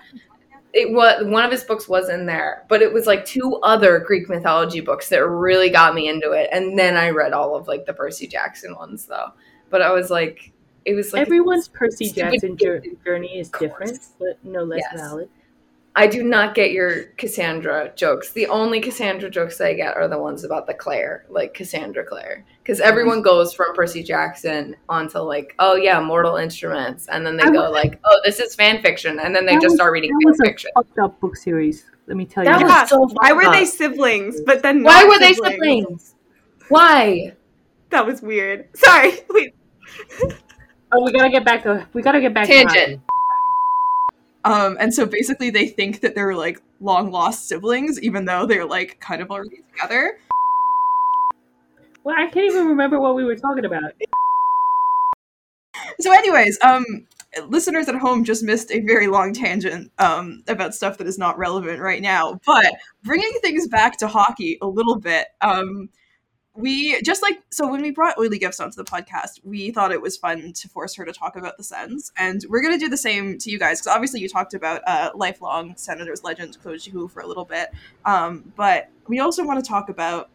It was one of his books was in there, but it was like two other Greek mythology books that really got me into it, and then I read all of like the Percy Jackson ones though. But I was like, it was like Everyone's Percy Jackson journey is different, but no less Yes. valid. I do not get your Cassandra jokes. The only Cassandra jokes I get are the ones about the Clare, like Cassandra Clare, Because everyone goes from Percy Jackson onto like, oh yeah, Mortal Instruments, and then they I go like, oh, this is fan fiction, and then they just was- start reading That fan was a fiction. fucked up book series. Let me tell That you. was so Why were fucked they siblings, but then Why not were they siblings? siblings? Why? That was weird. Sorry. [LAUGHS] Wait. Oh, we gotta get back to we gotta get back Tangent. Um, and so basically they think that they're like long lost siblings, even though they're like kind of already together. Well, I can't even remember what we were talking about. So, anyways, um, listeners at home just missed a very long tangent um, about stuff that is not relevant right now. But bringing things back to hockey a little bit, um, we just like so when we brought Oily Gifts onto the podcast, we thought it was fun to force her to talk about the Sens, and we're gonna do the same to you guys because obviously you talked about uh, lifelong Senators legend Claude Giroux for a little bit, um, but we also want to talk about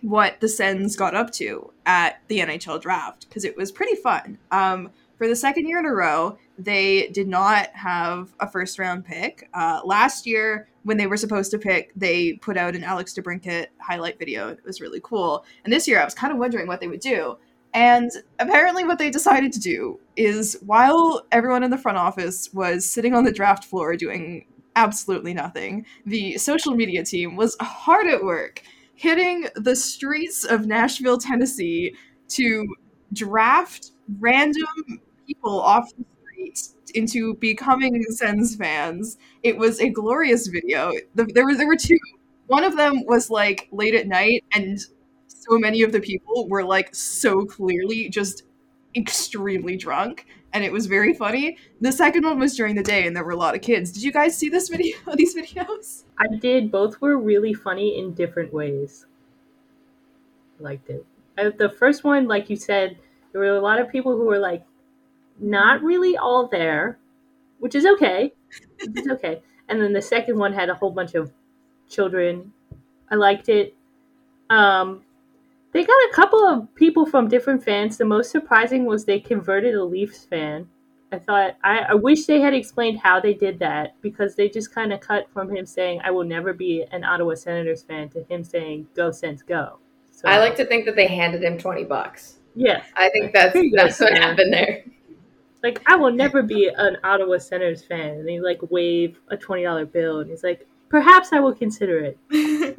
what the Sens got up to at the NHL draft because it was pretty fun. Um, for the second year in a row, they did not have a first round pick. Uh, last year, when they were supposed to pick, they put out an Alex DeBrincat highlight video. It was really cool. And this year, I was kind of wondering what they would do. And apparently, what they decided to do is while everyone in the front office was sitting on the draft floor doing absolutely nothing, the social media team was hard at work hitting the streets of Nashville, Tennessee to draft random people off the into becoming Sens fans. It was a glorious video. The, there was there were two. One of them was like late at night, and so many of the people were like so clearly just extremely drunk, and it was very funny. The second one was during the day, and there were a lot of kids. Did you guys see this video? [LAUGHS] These videos? I did. Both were really funny in different ways. Liked it. Uh, the first one, like you said, there were a lot of people who were like not really all there, which is okay. It's okay. And then the second one had a whole bunch of children. I liked it. Um, they got a couple of people from different fans. The most surprising was they converted a Leafs fan. I thought I, I wish they had explained how they did that because they just kind of cut from him saying I will never be an Ottawa Senators fan to him saying go Sens go. So, I like to think that they handed him twenty bucks. Yes, I think that's There you go. that's what happened there. Like I will never be an Ottawa Senators fan, and they like wave a twenty dollar bill, and he's like, perhaps I will consider it. [LAUGHS]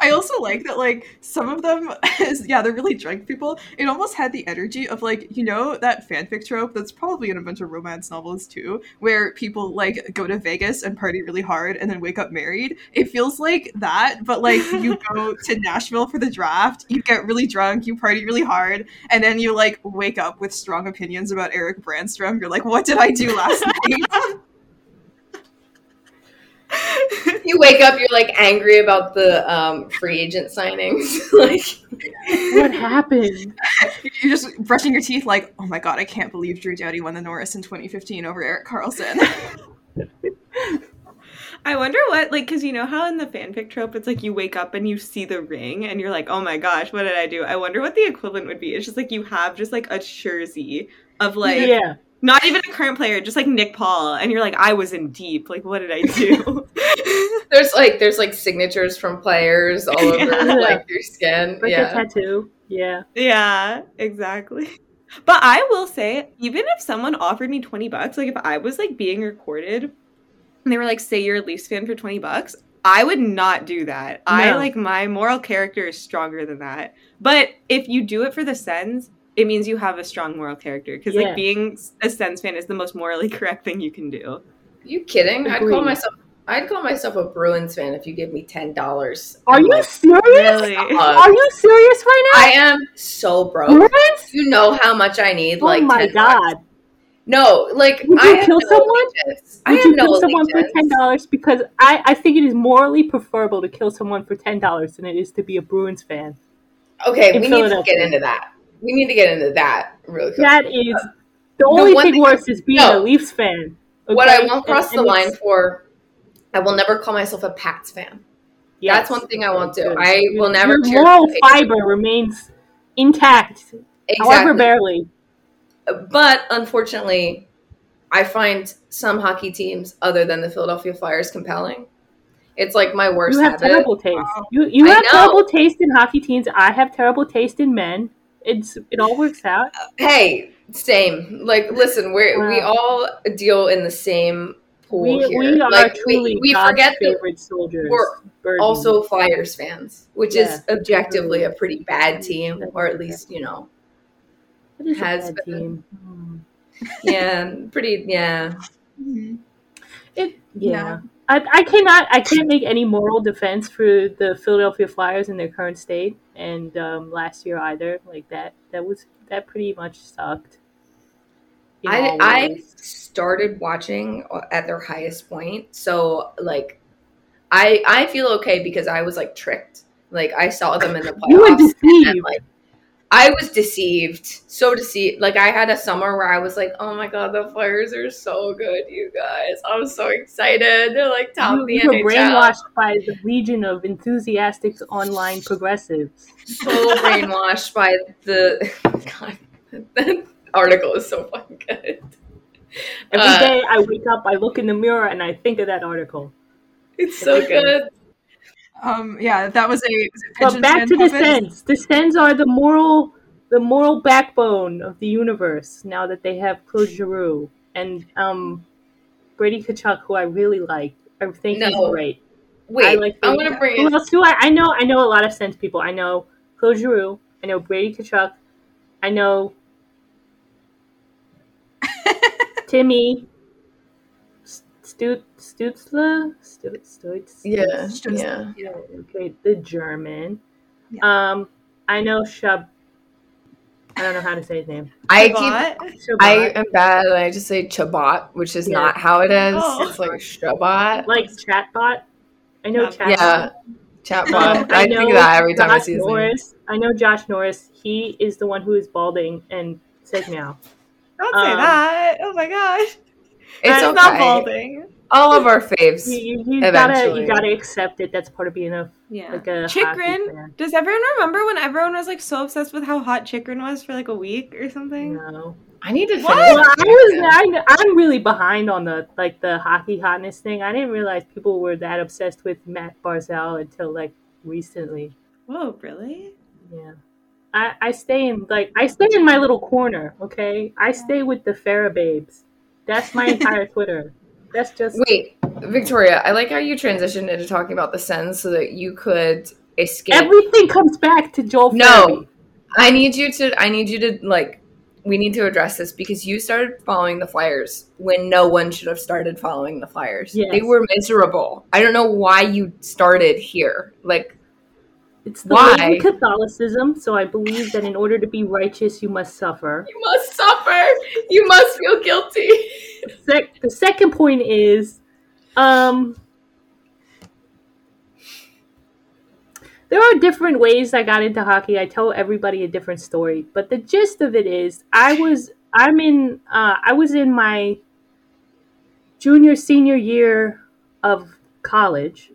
I also like that like some of them is [LAUGHS] yeah, they're really drunk people. It almost had the energy of like, you know, that fanfic trope that's probably in a bunch of romance novels too, where people like go to Vegas and party really hard and then wake up married. It feels like that, but like you [LAUGHS] go to Nashville for the draft, you get really drunk, you party really hard, and then you like wake up with strong opinions about Erik Brännström. You're like, what did I do last night? You wake up, you're like angry about the um, free agent signings. [LAUGHS] like, What happened? You're just brushing your teeth, like, oh my god, I can't believe Drew Doughty won the Norris in 2015 over Erik Karlsson. [LAUGHS] I wonder what, like, because you know how in the fanfic trope, it's like you wake up and you see the ring and you're like, oh my gosh, what did I do? I wonder what the equivalent would be. It's just like you have just like a jersey of like, yeah. Not even a current player, just like Nick Paul, and you're like, I was in deep. Like, what did I do? [LAUGHS] there's like there's like signatures from players all over Yeah. like your skin. Like a yeah. tattoo. Yeah. yeah, exactly. But I will say, even if someone offered me 20 bucks, like if I was like being recorded and they were like, say you're a Leafs fan for 20 bucks, I would not do that. I like my moral character is stronger than that. But if you do it for the Sens, it means you have a strong moral character because Yeah. like being a Sens fan is the most morally [LAUGHS] correct thing you can do. you kidding? I'd call myself I'd call myself a Bruins fan if you give me ten dollars. Are you serious? Really? Are you serious right now? I am so broke. now? What? You know how much I need? Oh like my 10 bucks. god. No, like Would I you have kill no someone? allegiance. Would have you no kill someone for ten dollars? Because I, I think it is morally preferable to kill someone for ten dollars than it is to be a Bruins fan. Okay, in we need to get into that. We need to get into that really quick. That is the only one thing worse is being no. a Leafs fan. What I won't cross And- the and line for, I will never call myself a Pats fan. yes, That's one thing I won't do. good. I will never Your moral the fiber remains intact, however barely. But unfortunately, I find some hockey teams other than the Philadelphia Flyers compelling. It's like my worst You have habit. terrible taste. Um, you you I have know. terrible taste in hockey teams. I have terrible taste in men. It's it all works out. Hey, same. Like, listen, we are we all deal in the same pool We, here. we are like, truly we, we forget that favorite soldiers. we're burden. also Flyers fans, which Yeah. is objectively a pretty bad team, or at least you know, It is a has been. team. Yeah, pretty, yeah. It Yeah. yeah. I, I cannot I can't make any moral defense for the Philadelphia Flyers in their current state and um, last year either like that that was that pretty much sucked. I I started watching at their highest point, so like, I I feel okay because I was like tricked. Like I saw them in the playoffs. you were and deceived. like I was deceived, so deceived. Like I had a summer where I was like, "Oh my god, the Flyers are so good, you guys! I'm so excited. They're like top You, the you were NHL." brainwashed by the legion of enthusiastic online progressives. So brainwashed by the God. That article is so fucking good. Every Uh, day I wake up, I look in the mirror, and I think of that article. It's so good. Um, yeah, that was a. Was it But back Fan to the Puppets? Sens. The Sens are the moral, the moral backbone of the universe. Now that they have Claude Giroux and um, Brady Tkachuk, who I really like. I think he's No. great. I Wait, like I'm gonna bring Who in. else do I? I know. I know a lot of Sens people. I know Claude Giroux. I know Brady Tkachuk. I know [LAUGHS] Timmy. Stut Stutzla. Stut Stutz. Yeah, Just- yeah. Yeah, okay, the German. Yeah. Um, I know Shab. I don't know how to say his name. I keep. Shabbat? Shabbat. I am bad. and I just say Chabot, which is Yeah. not how it is. Oh. It's like Shabot. like chatbot. I know Yeah. chatbot. Yeah, Chatbot. Um, I, think of that every time I Josh see his name. Norris. I know Josh Norris. He is the one who is balding and says meow. Don't say Um, that. Oh my gosh. It's It's okay. not balding. All of our faves. You, you, you gotta you gotta accept it. That's part of being a Yeah. like a Chychrun? fan. Does everyone remember when everyone was like so obsessed with how hot Chychrun was for like a week or something? No. I need to finish. What? Well, I was I, I'm really behind on the like the hockey hotness thing. I didn't realize people were that obsessed with Mat Barzal until like recently. Whoa, really? Yeah. I, I stay in like I stay in my little corner, okay? I stay with the Farrah babes. That's my entire [LAUGHS] Twitter. That's just Wait, Victoria, I like how you transitioned into talking about the Sens so that you could escape. Everything comes back to Joel No. I need you to. I need you to like. We need to address this because you started following the Flyers when no one should have started following the Flyers. Yes. They were miserable. I don't know why you started here. Like, It's the Why? way in Catholicism, so I believe that in order to be righteous, you must suffer. you must suffer. You must feel guilty. Sec- the second point is, um, there are different ways I got into hockey. I tell everybody a different story, but the gist of it is, I was I'm in uh, I was in my junior senior year of college,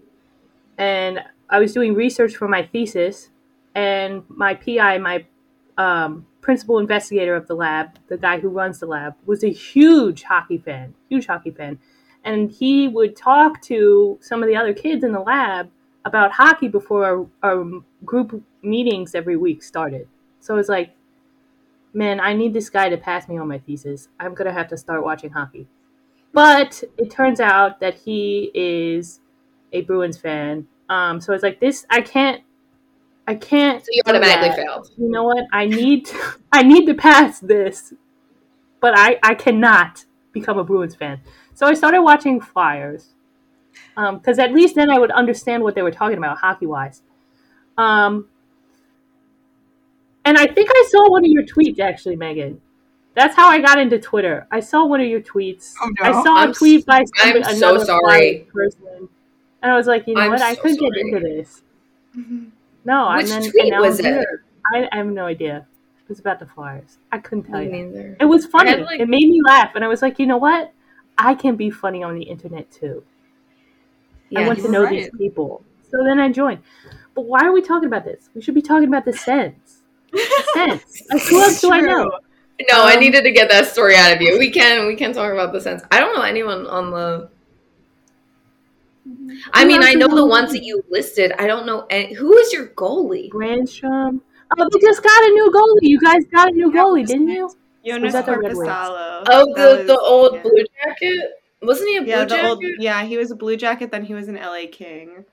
and I was doing research for my thesis, and my PI, my um, principal investigator of the lab, the guy who runs the lab, was a huge hockey fan, huge hockey fan. And he would talk to some of the other kids in the lab about hockey before our, our group meetings every week started. So I was like, man, I need this guy to pass me on my thesis. I'm going to have to start watching hockey. But it turns out that he is a Bruins fan. Um, so it's like this, I can't, I can't. So you automatically that failed. you know what i need to, [LAUGHS] i need to pass this but i i cannot become a bruins fan so i started watching flyers because at least then i would understand what they were talking about hockey wise um and i think i saw one of your tweets actually megan that's how i got into twitter i saw one of your tweets Oh, no. i saw a I'm tweet by s- some, I'm so another sorry. Person and i was like you know I'm what i so could get into this no Which and then tweet and now was I'm it? here. I, I have no idea. It was about the flowers. I couldn't tell you. neither. It was funny. had, like- it made me laugh, and I was like, you know what? I can be funny on the internet too. Yeah, I want to know right. these people. So then I joined. But why are we talking about this? We should be talking about the Sens. The Sens. Like, who else do I know? No, I Um, needed to get that story out of you. We can we can talk about the Sens. I don't know anyone on the. I mean, I know the the ones team? that you listed. I don't know any, who is your goalie. Grandstrom. Oh, they just got a new goalie. You guys got a new Yeah, goalie, didn't you? Jonas that the Red Wings? Korpisalo. Oh, That the the old yeah. blue jacket. Wasn't he a blue Yeah, the jacket? old. Yeah, he was a Blue Jacket. Then he was an LA King.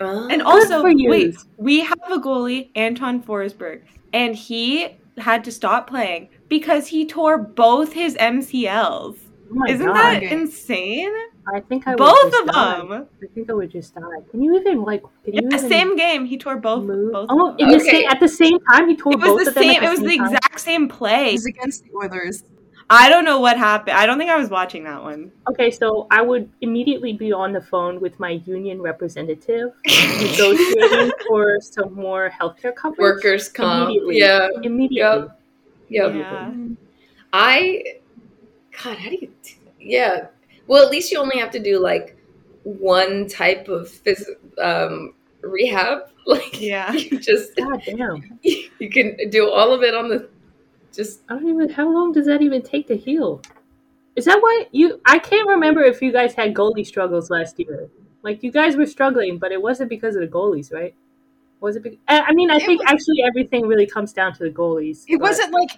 Oh. And also, wait, we have a goalie, Anton Forsberg, and he had to stop playing because he tore both his MCLs. Oh Isn't god! that insane? I think I would Both just of die. them. I think I would just die. Can you even like? Can you Yeah, even same game. He tore both. move? both oh, of them. the Okay. same at the same time he tore It both was the of them. same. at It was the same time? exact same play. He's against the Oilers. I don't know what happened. I don't think I was watching that one. Okay, so I would immediately be on the phone with my union representative negotiating [LAUGHS] for some more healthcare coverage. Workers comp. Immediately. Yeah. Immediately. Yep. Yeah. I. God, how do you? do- Yeah. Well, at least you only have to do like one type of phys- um, rehab. [LAUGHS] Like, Yeah. you just [LAUGHS] God damn. [LAUGHS] you can do all of it on the just I don't even how long does that even take to heal? Is that why you I can't remember if you guys had goalie struggles last year. Like you guys were struggling, but it wasn't because of the goalies, right? Was it? Be- I I mean, I It think was- actually everything really comes down to the goalies. It but- wasn't like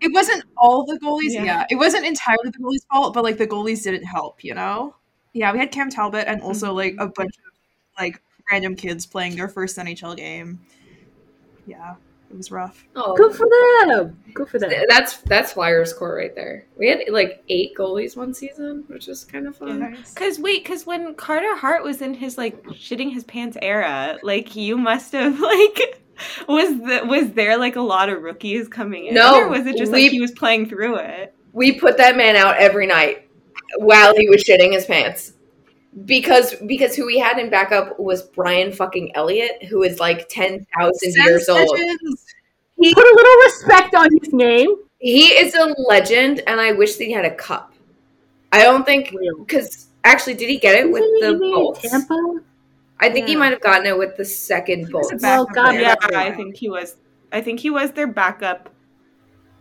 it wasn't all the goalies. Yeah. Yeah. it wasn't entirely the goalies' fault, but like the goalies didn't help. You know? Yeah, we had Cam Talbot and also mm-hmm. like a bunch of like random kids playing their first NHL game. Yeah, it was rough. oh good for them. Good for them. that's that's Flyers core right there. We had like eight goalies one season, which was kind of fun. Cause wait, cause when Carter Hart was in his like shitting his pants era, like you must have [LAUGHS] like was the, was there like a lot of rookies coming in, No, or was it just we- like he was playing through it? We put that man out every night while he was shitting his pants. Because because who we had in backup was Brian fucking Elliott, who is like ten thousand years old. He, Put a little respect on his name. He is a legend, and I wish that he had a cup. I don't think because actually, did he get it with Isn't he the Bolts? Tampa? I think he might have gotten it with the second was a Bolts. back- Well, God player. Yeah. I think he was. I think he was their backup.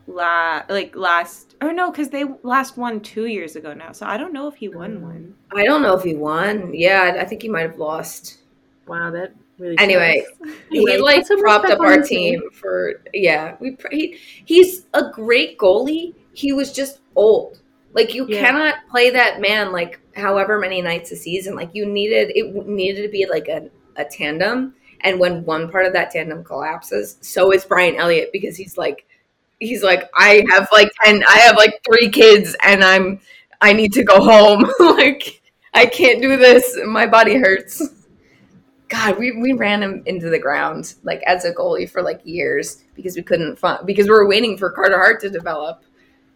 La like last or no, because they last won two years ago now. So I don't know if he won Mm. one. I don't know if he won. Yeah, I think he might have lost. Wow, that really. Anyway, he like propped up our his name. team for yeah. We pr- he, he's a great goalie. He was just old. Like you Yeah. cannot play that man like however many nights a season. Like you needed it needed to be like a, a tandem. And when one part of that tandem collapses, so is Brian Elliott because he's like, he's like, I have like ten, I have like three kids, and I'm, I need to go home. [LAUGHS] like, I can't do this. My body hurts. God, we, we ran him into the ground like as a goalie for like years because we couldn't find because we were waiting for Carter Hart to develop.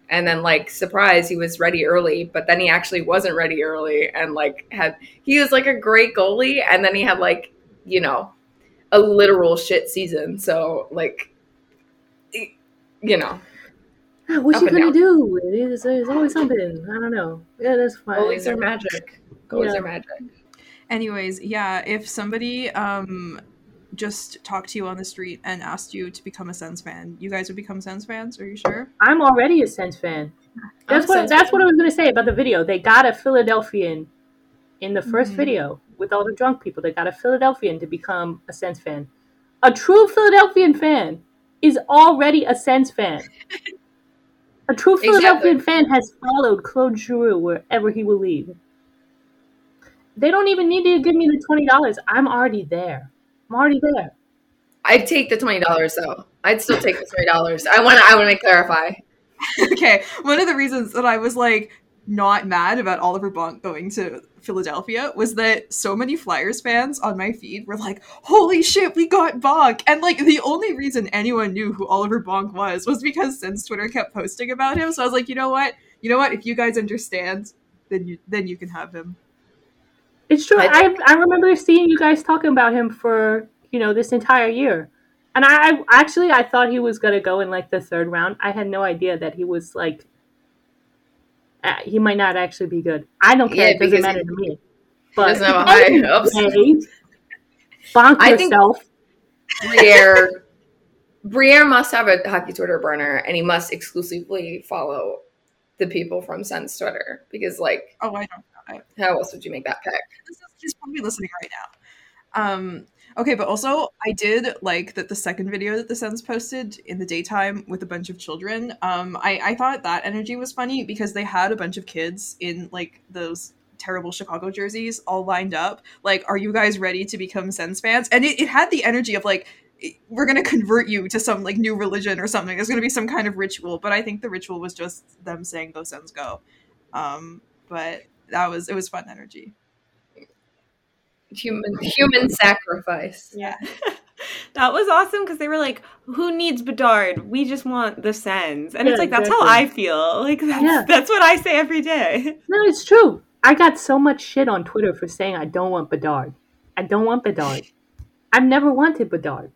And then like surprise, he was ready early, but then he actually wasn't ready early and like had he was like a great goalie and then he had like, you know, a literal shit season. So like you know, What's Up you gonna down. do? There's, there's always something. I don't know. Yeah, that's fine. goalies are magic. Goalies Yeah. are magic. Anyways, yeah, if somebody um just talked to you on the street and asked you to become a Sens fan, you guys would become Sens fans, are you sure? I'm already a Sens fan. That's a what Sens that's fan. what I was gonna say about the video. They got a Philadelphian in the 1st Mhm. video with all the drunk people. They got a Philadelphian to become a Sens fan. A true Philadelphian fan is already a Sens fan. A true [LAUGHS] Exactly. Philadelphian fan has followed Claude Giroux wherever he will lead. They don't even need to give me the twenty dollars. I'm already there. I'm already there. I'd take the twenty dollars though. I'd still take the twenty dollars. I wanna I wanna clarify. [LAUGHS] okay, one of the reasons that I was like not mad about Oliver Bonk going to Philadelphia was that so many Flyers fans on my feed were like, "Holy shit, we got Bonk!" And like the only reason anyone knew who Oliver Bonk was was because since Twitter kept posting about him. So I was like, you know what, you know what, if you guys understand, then you then you can have him. It's true. I I I remember seeing you guys talking about him for you know this entire year, and I, I actually I thought he was gonna go in like the third round. I had no idea that he was like uh, he might not actually be good. I don't care. Yeah, it doesn't matter he- to me. He doesn't have a high hopes. [LAUGHS] Hey, bonk I think- yourself. Briere [LAUGHS] Briere must have a hockey Twitter burner and he must exclusively follow the people from Sens Twitter because like Oh, I don't know. I, how else would you make that pick? he's probably listening right now. Um, okay, but also I did like that the second video that the Sens posted in the daytime with a bunch of children. Um, I, I thought that energy was funny because they had a bunch of kids in like those terrible Chicago jerseys all lined up. Like, are you guys ready to become Sens fans? And it, it had the energy of like we're gonna convert you to some like new religion or something. There's gonna be some kind of ritual, but I think the ritual was just them saying "Go Sens, go." Um, but that was it was fun energy. Human human sacrifice. Yeah. [LAUGHS] that was awesome because they were like, who needs Bedard? We just want the Sens. And Yeah, it's like, that's how. I feel. [LAUGHS] Like, that's, Yeah. that's what I say every day. [LAUGHS] No, it's true. I got so much shit on Twitter for saying I don't want Bedard. I don't want Bedard. I've never wanted Bedard.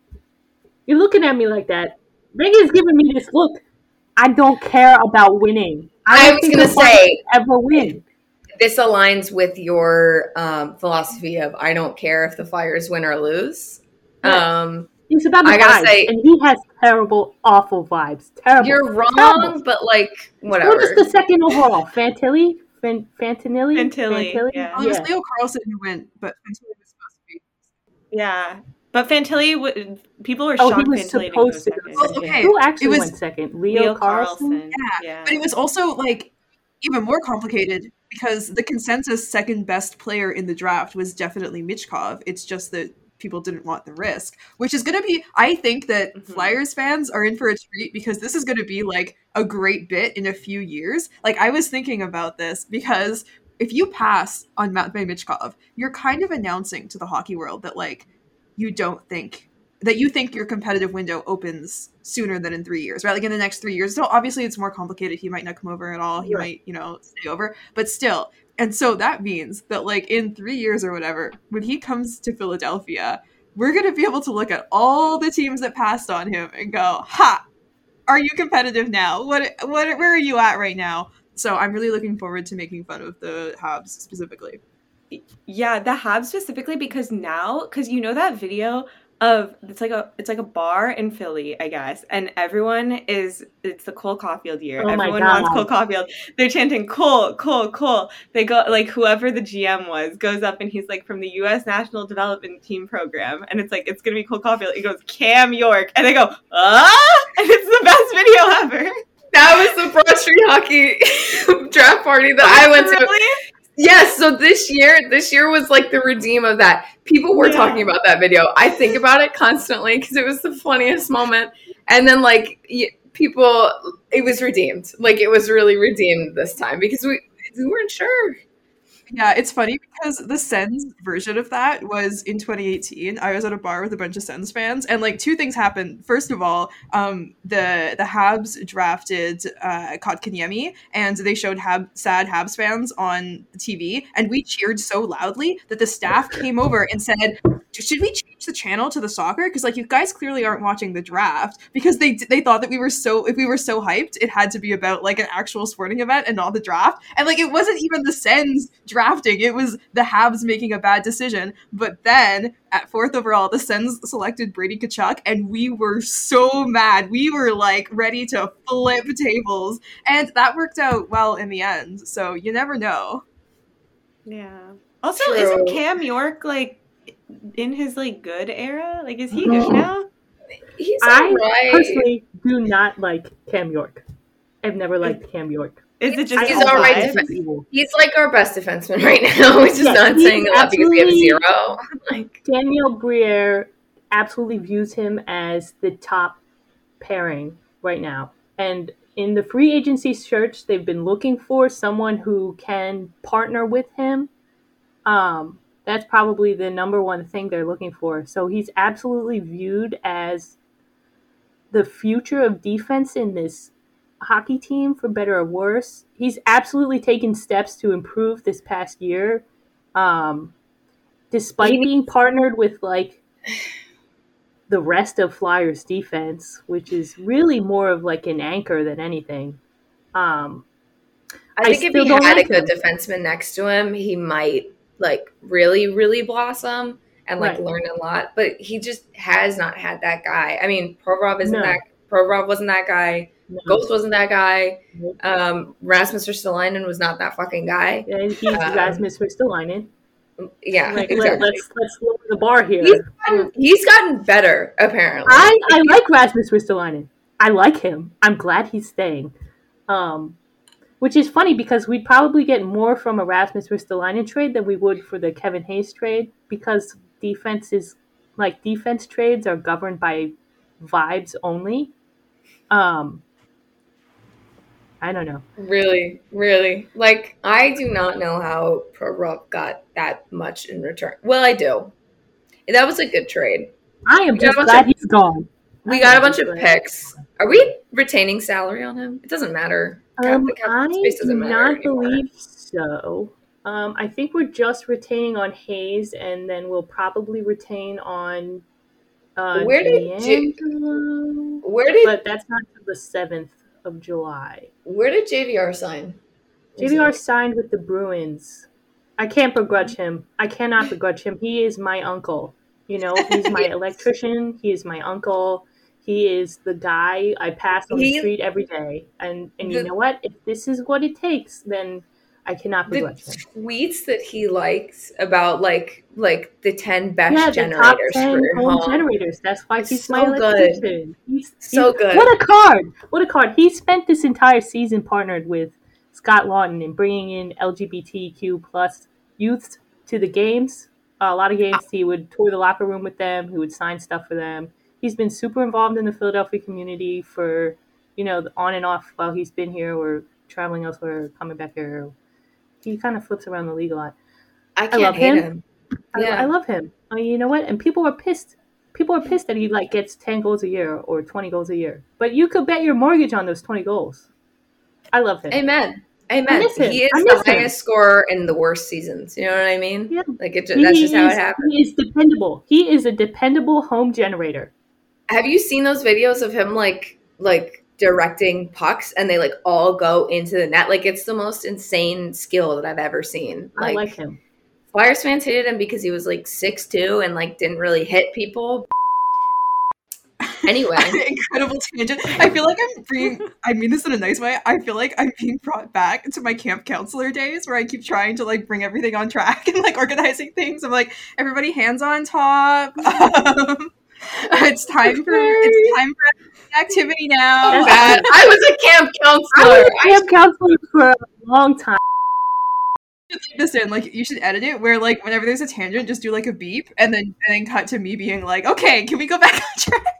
You're looking at me like that. Megan's giving me this look. I don't care about winning. I don't was gonna say- ever win. This aligns with your um, philosophy of I don't care if the Flyers win or lose. Yes. Um, It's about the I gotta vibes, say- and he has terrible, awful vibes. Terrible. you're wrong, Terrible. but like What whatever. was the second overall? Fantilli? Fan, Fantinelli? Fantilli, yeah. Oh, it was Leo Carlsson who went, but Fantilli was supposed to be. Yeah. But Fantilli, w- people were Oh, he shocked was Fantilli supposed to go go second. Oh, okay. Who actually It was- went second? Leo, Leo Carlsson? Carlsson. Yeah, Yeah. but it was also like even more complicated because the consensus second best player in the draft was definitely Michkov. It's just that people didn't want the risk, which is going to be. I think that Mhm. Flyers fans are in for a treat because this is going to be like a great bit in a few years. Like I was thinking about this because if you pass on Matvei Michkov, you're kind of announcing to the hockey world that like you don't think that you think your competitive window opens sooner than in three years, right? Like in the next three years. So obviously it's more complicated. He might not come over at all. He Right. might, you know, stay over. But still. And so that means that like in three years or whatever, when he comes to Philadelphia, we're gonna be able to look at all the teams that passed on him and go, Ha, are you competitive now? What what where are you at right now? So I'm really looking forward to making fun of the Habs specifically. Yeah, the Habs specifically because now, because you know that video of it's like a it's like a bar in Philly, I guess, and everyone is it's the Cole Caufield year. Oh everyone wants Cole Caufield. They're chanting Cole, Cole, Cole. They go like whoever the GM was goes up and he's like from the U.S. National Development Team program, and it's like it's gonna be Cole Caufield. He goes Cam York, and they go ah, and it's the best [LAUGHS] video ever. That was the Broad Street Hockey [LAUGHS] draft party that I went to. Yes, so this year, this year was like the redeem of that. People were Yeah. talking about that video. I think about it constantly because it was the funniest moment. And then like people, it was redeemed. Like it was really redeemed this time because we we weren't sure. Yeah, it's funny because the Sens version of that was in 2018. I was at a bar with a bunch of Sens fans, and like two things happened. First of all, um, the the Habs drafted uh, Kotkaniemi, and they showed Hab sad Habs fans on TV, and we cheered so loudly that the staff came over and said, "Should we change the channel to the soccer? Because like you guys clearly aren't watching the draft because they they thought that we were so if we were so hyped, it had to be about like an actual sporting event and not the draft, and like it wasn't even the Sens drafting. It was the Habs making a bad decision. But then at fourth overall, the Sens selected Brady Tkachuk, and we were so mad. We were like ready to flip tables. And that worked out well in the end. So you never know. Yeah. Also, True. isn't Cam York like in his like good era? Like, is he good now? He's I alright. personally do not like Cam York. I've never liked Cam York. Is it just He's all all right vibes? defense- He's like our best defenseman [LAUGHS] right now, which is Yeah, not he's saying a lot because we have absolutely- zero. [LAUGHS] Like Daniel Briere absolutely views him as the top pairing right now. And in the free agency search, they've been looking for someone who can partner with him. Um, that's probably the number one thing they're looking for. So he's absolutely viewed as the future of defense in this hockey team, for better or worse. He's absolutely taken steps to improve this past year. Um, despite being partnered with like the rest of Flyers defense, which is really more of like an anchor than anything. Um, I I think if he had like a good him. defenseman next to him, he might like really, really blossom and like Right. learn a lot. But he just has not had that guy. I mean, Provorov isn't No. that. Provorov wasn't that guy. no. Ghost wasn't that guy. Um, Rasmus Ristolainen was not that fucking guy. And he's Um, Rasmus Ristolainen. Yeah, Like, exactly. let, us let's lower the bar here. He's gotten, he's gotten better apparently. I, I like Rasmus Ristolainen. I like him. I'm glad he's staying. Um, which is funny because we'd probably get more from a Rasmus Ristolainen trade than we would for the Kevin Hayes trade because defense is like defense trades are governed by vibes only. Um, I don't know. Really, really. Like, I do not know how Provorov got that much in return. Well, I do. That was a good trade. I am just glad of- he's gone. We I got a bunch of picks. Are we retaining salary on him? It doesn't matter. Um, I do doesn't anymore. believe so. Um, I think we're just retaining on Hayes, and then we'll probably retain on. Uh, Where did J- Where did but that's not the seventh of July. where did JVR sign? JVR signed with the Bruins. I can't begrudge him. I cannot begrudge him. He is my uncle. You know, he's my [LAUGHS] electrician. He is my uncle. He is the guy I pass on the street every day. And and you know what? If this is what it takes, then I cannot the begrudge him. tweets that he likes about like like the ten best Yeah, the top generators ten for home home. generators. That's why he's so my good. He's, So he's- good. What a card! What a card! He spent this entire season partnered with Scott Laughton in bringing in LGBTQ plus youths to the games. a lot of games ah. he would tour the locker room with them. He would sign stuff for them. He's been super involved in the Philadelphia community for you know on and off while he's been here or traveling elsewhere or coming back here. He kind of flips around the league a lot. I can't love hate him. him. I, Yeah. I love him. I mean, you know what? And people are pissed. People are pissed that he like gets ten goals a year or twenty goals a year. But you could bet your mortgage on those twenty goals. I love him. Amen. Amen. He is the him. highest scorer in the worst seasons. You know what I mean? Yeah. Like it, that's just how it happens. He is dependable. He is a dependable home generator. Have you seen those videos of him like like directing pucks and they like all go into the net? Like it's the most insane skill that I've ever seen. I like him. Flyers fans hated him because he was like six two and like didn't really hit people. Anyway, [LAUGHS] incredible tangent. I feel like I'm being, I mean this in a nice way. I feel like I'm being brought back to my camp counselor days where I keep trying to like bring everything on track [LAUGHS] and like organizing things. I'm like, everybody hands on top. [LAUGHS] Um, [LAUGHS] it's time for it's time for activity now. [LAUGHS] God. I was a camp counselor. I was a camp counselor for a long time. type this in. Like you should edit it where like whenever there's a tangent, just do like a beep and then and then cut to me being like, okay, can we go back on track?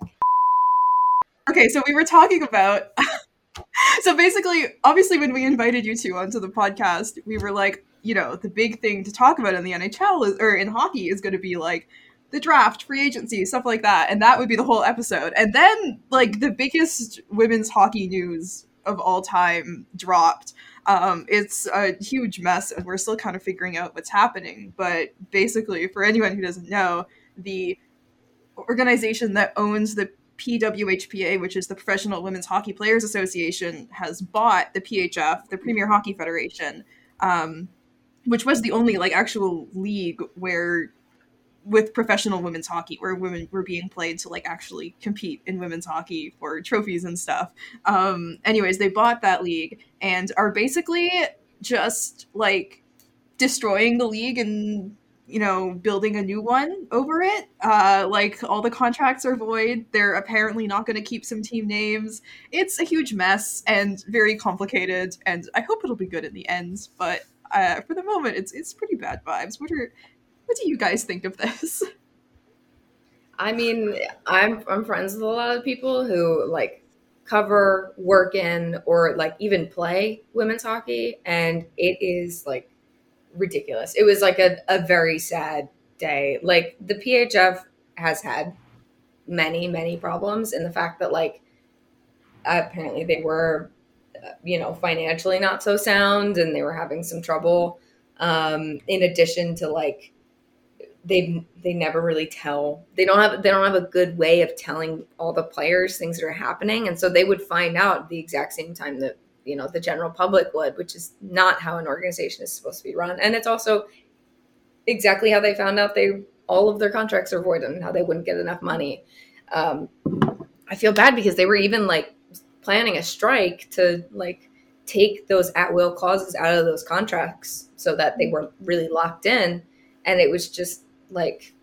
Okay, so we were talking about [LAUGHS] so basically, obviously when we invited you two onto the podcast, we were like, you know, the big thing to talk about in the NHL is, or in hockey is going to be like the draft, free agency, stuff like that. And that would be the whole episode. And then like the biggest women's hockey news of all time dropped. Um, it's a huge mess, and we're still kind of figuring out what's happening. But basically, for anyone who doesn't know, the organization that owns the PWHPA, which is the Professional Women's Hockey Players Association, has bought the PHF, the Premier Hockey Federation, um, which was the only like actual league where with professional women's hockey where women were being played to like actually compete in women's hockey for trophies and stuff. Um anyways, they bought that league and are basically just like destroying the league and you know building a new one over it. Uh like all the contracts are void. They're apparently not going to keep some team names. It's a huge mess and very complicated and i hope it'll be good in the end but uh for the moment it's it's pretty bad vibes. What are what do you guys think of this [LAUGHS] I mean, I'm I'm friends with a lot of people who like cover, work in, or like even play women's hockey, and it is like ridiculous. It was like a, a very sad day. Like the PHF has had many, many problems in the fact that like apparently they were, uh, you know, financially not so sound and they were having some trouble. Um, in addition to like they they never really tell. They don't have they don't have a good way of telling all the players things that are happening. And so they would find out the exact same time that you know the general public would which is not how an organization is supposed to be run. And it's also exactly how they found out they all of their contracts are void and how they wouldn't get enough money. Um, i feel bad because they were even like planning a strike to like take those at will clauses out of those contracts so that they were really locked in. And it was just like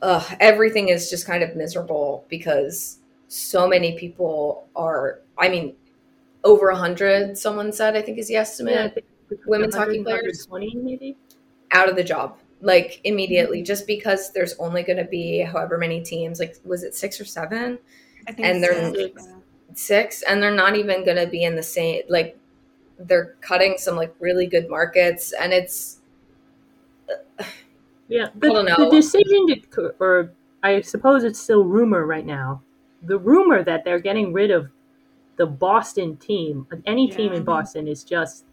uh, everything is just kind of miserable because so many people are i mean over 100 someone said i think is the estimate Yeah, I think women's hockey players 20 maybe. out of the job like immediately just because there's only going to be however many teams like was it six or seven I think And they're- six. six and they're not even going to be in the same like they're cutting some like really good markets and it's Yeah, the, the decision to, or I suppose it's still rumor right now. The rumor that they're getting rid of the Boston team, any team in Boston, is just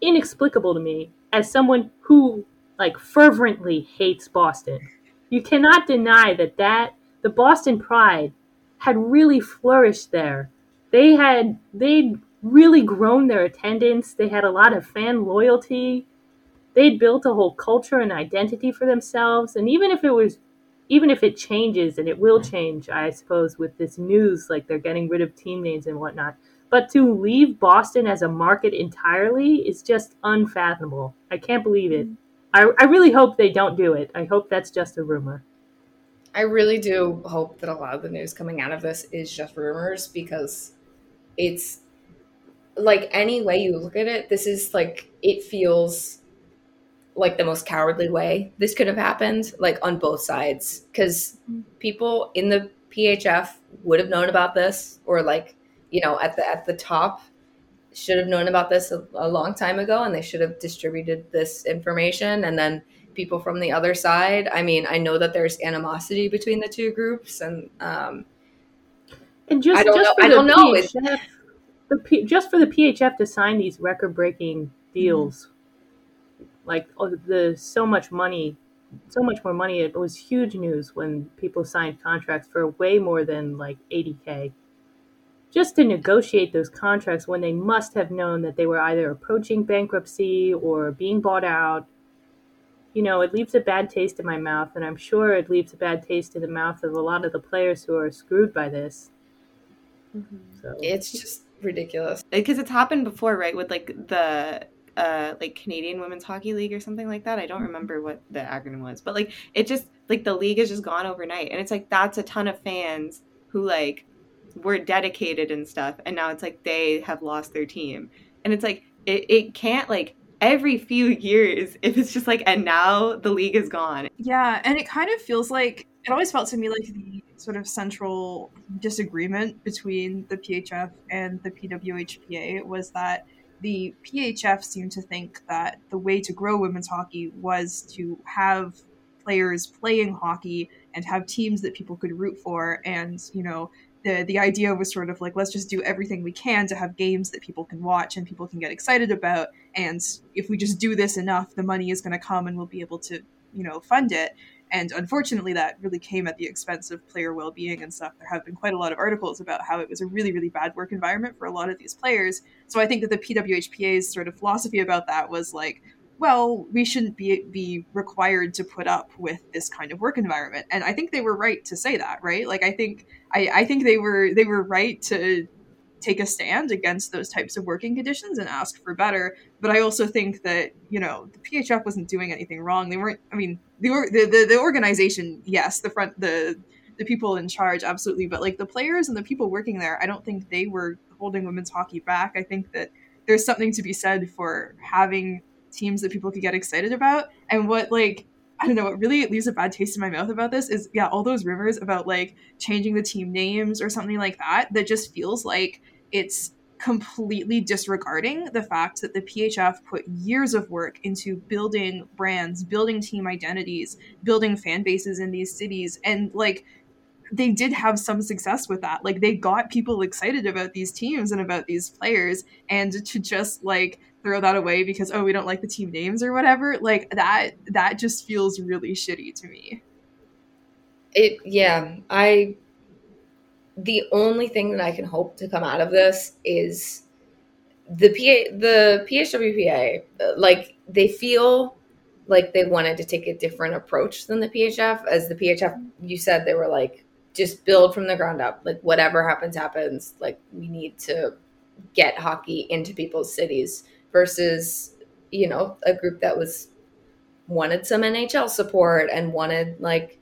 inexplicable to me as someone who like fervently hates Boston. You cannot deny that that the Boston Pride had really flourished there. They had they'd really grown their attendance. They had a lot of fan loyalty they'd built a whole culture and identity for themselves and even if it was even if it changes and it will change i suppose with this news like they're getting rid of team names and whatnot. But to leave boston as a market entirely is just unfathomable. I can't believe it. I, I really hope they don't do it. I hope that's just a rumor. I really do hope that a lot of the news coming out of this is just rumors because it's like any way you look at it this is like it feels like the most cowardly way this could have happened like on both sides because people in the phf would have known about this or like you know at the at the top should have known about this a, a long time ago and they should have distributed this information and then people from the other side i mean i know that there's animosity between the two groups and um and just, I don't just know- for I don't know. It's- the P, just for the PHF to sign these record-breaking deals, like oh, the so much money, so much more money. It was huge news when people signed contracts for way more than like 80k. Just to negotiate those contracts when they must have known that they were either approaching bankruptcy or being bought out. You know, it leaves a bad taste in my mouth, and I'm sure it leaves a bad taste in the mouth of a lot of the players who are screwed by this. Mm-hmm. So it's just ridiculous because it's happened before, right? With like the uh like Canadian Women's Hockey League or something like that. I don't remember what the acronym was, but like it just like the league has just gone overnight, and it's like that's a ton of fans who like were dedicated and stuff, and now it's like they have lost their team, and it's like it, it can't like every few years [LAUGHS] if it's just like and now the league is gone. Yeah, and it kind of feels like it always felt to me like the sort of central disagreement between the PHF and the PWHPA was that the PHF seemed to think that the way to grow women's hockey was to have players playing hockey and have teams that people could root for. And you know the the idea was sort of like let's just do everything we can to have games that people can watch and people can get excited about. And if we just do this enough the money is going to come and we'll be able to you know fund it and unfortunately that really came at the expense of player well-being and stuff there have been quite a lot of articles about how it was a really really bad work environment for a lot of these players so i think that the pwhpa's sort of philosophy about that was like well, we shouldn't be be required to put up with this kind of work environment. And I think they were right to say that, right? Like I think I, I think they were they were right to take a stand against those types of working conditions and ask for better. But I also think that you know the PHF wasn't doing anything wrong. They weren't. I mean, the the the, organization, yes, the front the the people in charge, absolutely. But like the players and the people working there, I don't think they were holding women's hockey back. I think that there's something to be said for having teams that people could get excited about. And what like I don't know, what really leaves a bad taste in my mouth about this is yeah, all those rumors about like changing the team names or something like that that just feels like it's completely disregarding the fact that the PHF put years of work into building brands, building team identities, building fan bases in these cities and like they did have some success with that. Like they got people excited about these teams and about these players and to just like throw that away because oh we don't like the team names or whatever like that that just feels really shitty to me it yeah i the only thing that i can hope to come out of this is the pa the phwpa uh, like they feel like they wanted to take a different approach than the phf as the phf you said they were like just build from the ground up. Like whatever happens happens. Like we need to get hockey into people's cities versus you know a group that was wanted some NHL support and wanted like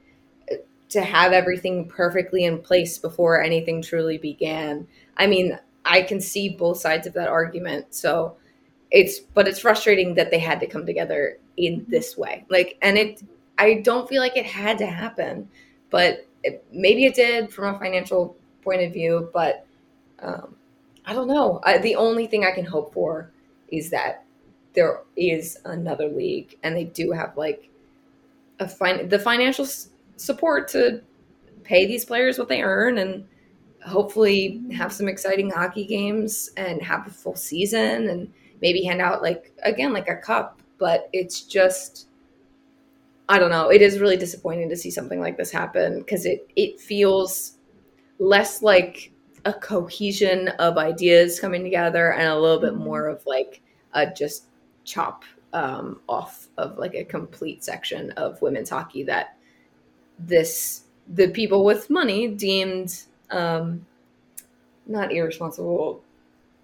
to have everything perfectly in place before anything truly began. I mean, I can see both sides of that argument. So it's but it's frustrating that they had to come together in this way. Like and it I don't feel like it had to happen, but it, maybe it did from a financial point of view, but um, I don't know. I, the only thing I can hope for is that there is another league and they do have like a fin- the financial support to pay these players what they earn and hopefully have some exciting hockey games and have a full season and maybe hand out like again like a cup. But it's just i don't know. It is really disappointing to see something like this happen because it it feels less like a cohesion of ideas coming together and a little bit more of like a just chop um, off of like a complete section of women's hockey that this the people with money deemed um, not irresponsible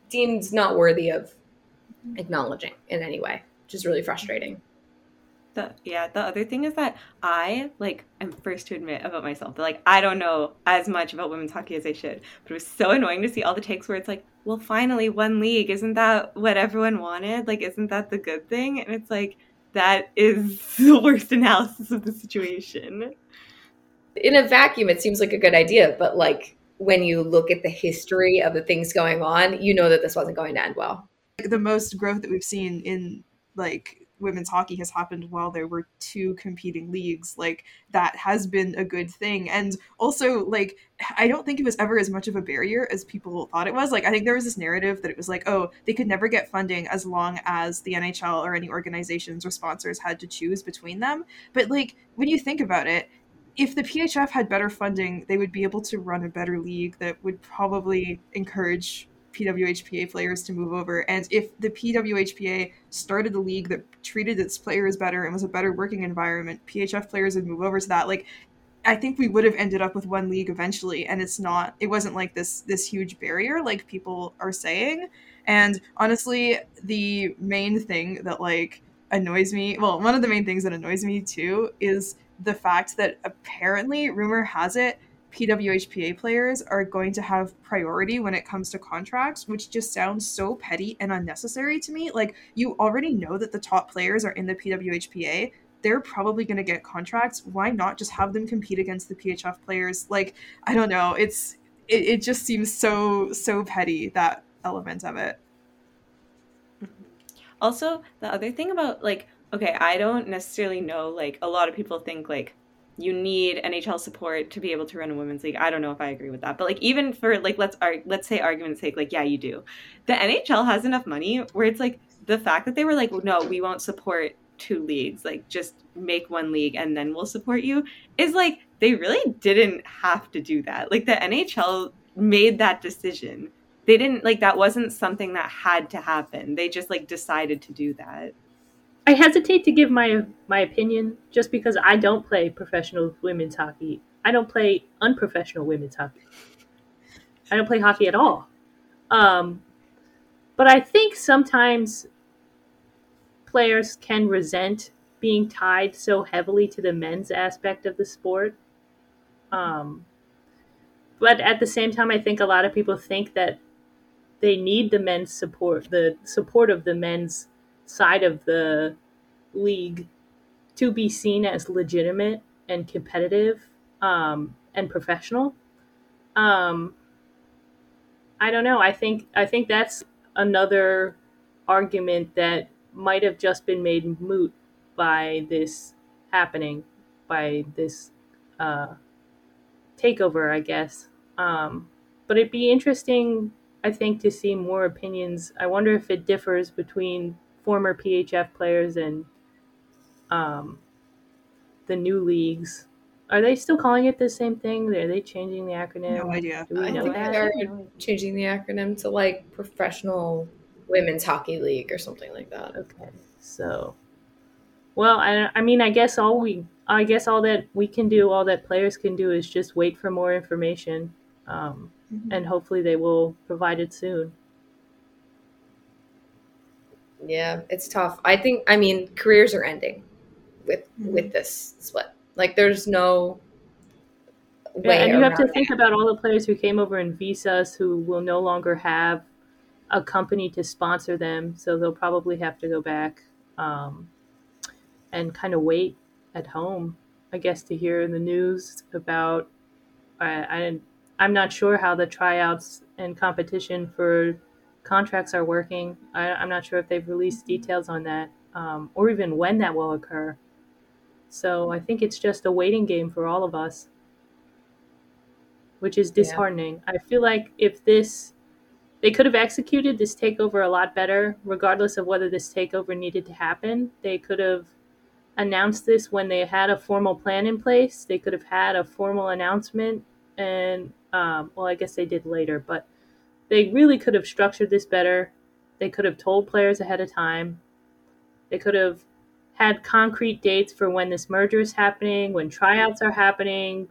deemed not worthy of acknowledging in any way which is really frustrating. The yeah the other thing is that i like i'm first to admit about myself that like i don't know as much about women's hockey as i should but it was so annoying to see all the takes where it's like well finally one league isn't that what everyone wanted? Like isn't that the good thing? And it's like that is [LAUGHS] the worst analysis of the situation in a vacuum it seems like a good idea but like when you look at the history of the things going on you know that this wasn't going to end well. The most growth that we've seen in like women's hockey has happened while there were two competing leagues. Like that has been a good thing. And also like i don't think it was ever as much of a barrier as people thought it was. Like i think there was this narrative that it was like oh they could never get funding as long as the nhl or any organizations or sponsors had to choose between them. But like when you think about it if the PHF had better funding, they would be able to run a better league that would probably encourage PWHPA players to move over. And if the PWHPA started a league that treated its players better and was a better working environment, PHF players would move over to that. Like, I think we would have ended up with one league eventually, and it's not. It wasn't like this this huge barrier like people are saying. And honestly, the main thing that like annoys me, well, one of the main things that annoys me too is the fact that apparently, rumor has it, PWHPA players are going to have priority when it comes to contracts, which just sounds so petty and unnecessary to me. Like, you already know that the top players are in the PWHPA. They're probably going to get contracts. Why not just have them compete against the PHF players? Like, I don't know. It's it, it just seems so so petty that element of it. Also, the other thing about like, okay, I don't necessarily know. Like, a lot of people think like you need NHL support to be able to run a women's league. I don't know if I agree with that, but like even for like let's let's say argument's sake, like yeah, you do. The NHL has enough money where it's like the fact that they were like, no, we won't support two leagues, like just make one league and then we'll support you, is like they really didn't have to do that. Like the NHL made that decision. They didn't like that wasn't something that had to happen. They just like decided to do that. I hesitate to give my my opinion just because I don't play professional women's hockey. I don't play unprofessional women's hockey. I don't play hockey at all. Um, but I think sometimes players can resent being tied so heavily to the men's aspect of the sport. Um, but at the same time, I think a lot of people think that they need the men's support, the support of the men's side of the league to be seen as legitimate and competitive um, and professional. Um, I don't know. I think I think that's another argument that might have just been made moot by this happening, by this uh, takeover, I guess. Um, but it'd be interesting, I think, to see more opinions. I wonder if it differs between former PHF players and um, the new leagues. Are they still calling it the same thing? Are they changing the acronym? No idea. Do we I know think that? they're changing the acronym to like Professional Women's Hockey League or something like that. Okay, so, well, I, I mean, I guess all we, I guess all that we can do, all that players can do, is just wait for more information, um, Mhm. and hopefully they will provide it soon. Yeah, it's tough. I think I mean careers are ending with Mhm. with this split. Like there's no Yeah, way and you have to around think about all the players who came over in visas who will no longer have a company to sponsor them, so they'll probably have to go back um, and kind of wait at home, I guess, to hear in the news about. I, I I'm not sure how the tryouts and competition for contracts are working. I, I'm not sure if they've released details on that, um, or even when that will occur. So I think it's just a waiting game for all of us which is Yeah. disheartening. I feel like if this, they could have executed this takeover a lot better, regardless of whether this takeover needed to happen. They could have announced this when they had a formal plan in place. They could have had a formal announcement, and um, well, I guess they did later, but they really could have structured this better. They could have told players ahead of time. They could have had concrete dates for when this merger is happening, when tryouts are happening,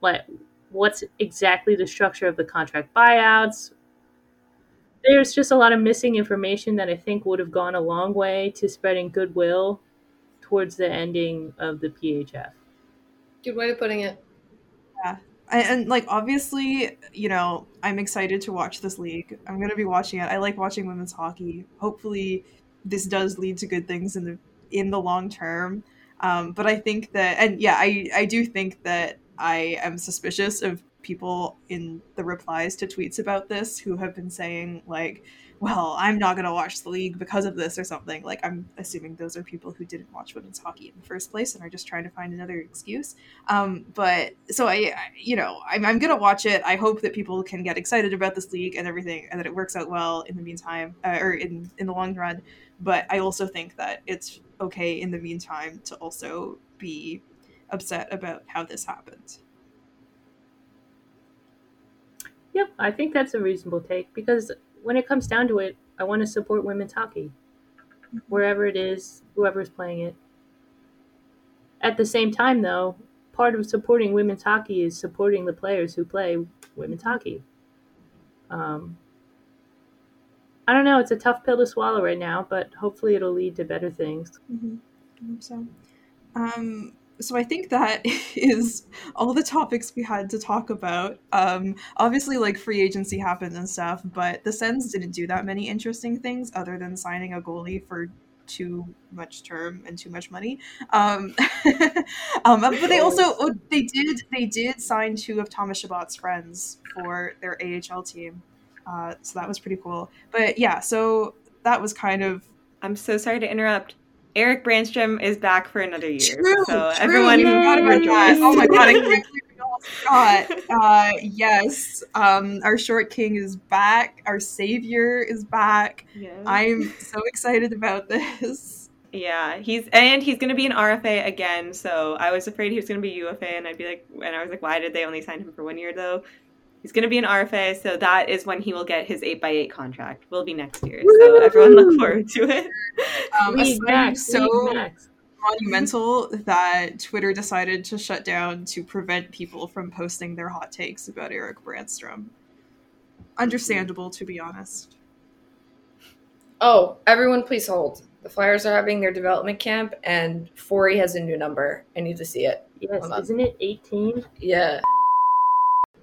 like what's exactly the structure of the contract buyouts. There's just a lot of missing information that I think would have gone a long way to spreading goodwill towards the ending of the PHF. Good way of putting it. And, and like obviously you know i'm excited to watch this league. I'm going to be watching it. I like watching women's hockey. Hopefully this does lead to good things in the in the long term. Um, but i think that and yeah i i do think that i am suspicious of people in the replies to tweets about this who have been saying like well i'm not going to watch the league because of this or something like i'm assuming those are people who didn't watch women's hockey in the first place and are just trying to find another excuse um, but so I, I you know, I'm, I'm gonna watch it. I hope that people can get excited about this league and everything, and that it works out well in the meantime, uh, or in in the long run. But I also think that it's okay in the meantime to also be upset about how this happened. Yep, I think that's a reasonable take because when it comes down to it, I want to support women's hockey wherever it is, whoever's playing it. At the same time, though, part of supporting women's hockey is supporting the players who play women's hockey. Um, I don't know; it's a tough pill to swallow right now, but hopefully, it'll lead to better things. Mm-hmm. I hope so. Um, so I think that [LAUGHS] is all the topics we had to talk about. Um, obviously, like free agency happened and stuff, but the Sens didn't do that many interesting things other than signing a goalie for too much term and too much money. Um, [LAUGHS] um, but they also oh, they did they did sign two of Thomas Chabot's friends for their AHL team, uh, so that was pretty cool. But yeah, so that was kind of I'm so sorry to interrupt. Erik Brännström is back for another year. True, so true. everyone You forgot about that. Oh my god, I [LAUGHS] can't believe we almost forgot. Uh, yes, um, our short king is back. Our savior is back. Yes. I'm so excited about this. Yeah, he's and he's gonna be an RFA again. So I was afraid he was gonna be UFA, and I'd be like, and I was like, why did they only sign him for one year though? He's gonna be an RFA, so that is when he will get his eight x eight contract. Will be next year. So everyone look forward to it. Um, a League so League Max. monumental that Twitter decided to shut down to prevent people from posting their hot takes about Erik Brännström. Understandable, to be honest. Oh, everyone, please hold. The Flyers are having their development camp, and Forey has a new number. I need to see it. Yes, isn't it 18? Yeah.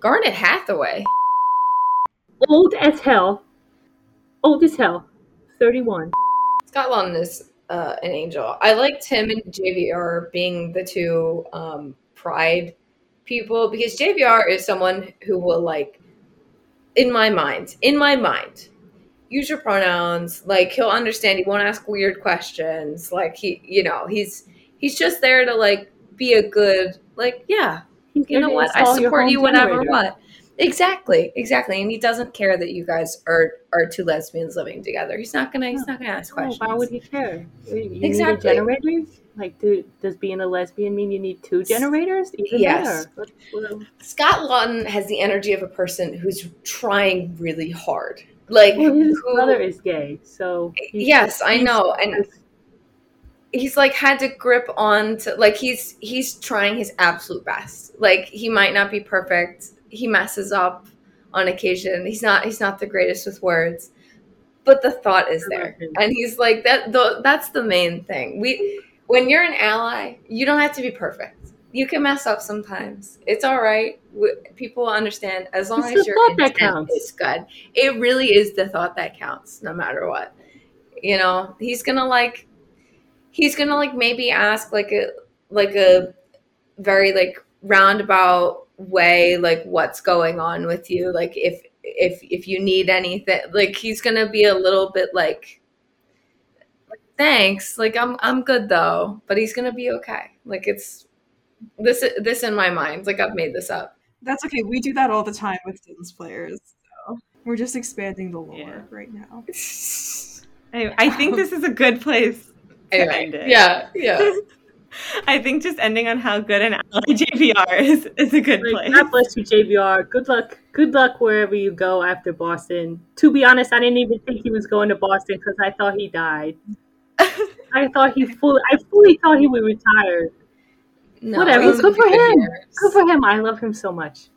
Garnet Hathaway. Old as hell. Old as hell. 31. Scott Laughton is uh, an angel. I liked him and JVR being the two um, pride people because JVR is someone who will like, in my mind, in my mind, use your pronouns. Like he'll understand. He won't ask weird questions. Like he, you know, he's he's just there to like be a good like yeah. You know what? I support you whatever generator. what. Exactly, exactly, and he doesn't care that you guys are are two lesbians living together. He's not gonna. He's not gonna ask questions. why would he care? You Exactly. generator? Like, do, does being a lesbian mean you need two generators? Even Yes. better. Scott Laughton has the energy of a person who's trying really hard. Like, well, his who- brother is gay, so. yes, I know, and he's like had to grip on to like he's he's trying his absolute best. Like he might not be perfect. He messes up on occasion. He's not he's not the greatest with words, but the thought is there, mm-hmm. and he's like that. The, that's the main thing. We when you're an ally, you don't have to be perfect. You can mess up sometimes. It's all right. We- People understand as long It's as your intent counts. is good. It really is the thought that counts, no matter what. You know, he's gonna like, he's gonna like maybe ask like a like a very like roundabout way, like what's going on with you, like if if if you need anything, like he's gonna be a little bit like thanks like i'm i'm good though but he's gonna be okay like it's this this in my mind like i've made this up That's okay. We do that all the time with Sims players. So we're just expanding the lore Yeah. right now. [LAUGHS] I, I think this is a good place to anyway end it. yeah yeah [LAUGHS] I think just ending on how good an ally [LAUGHS] JVR is is a good Like, place. God bless you, JVR. Good luck. Good luck wherever you go after Boston. To be honest, I didn't even think he was going to Boston because I thought he died. [LAUGHS] I thought he fully. I fully thought he would retire. no, Whatever. he's Good for good him. years. Good for him. I love him so much.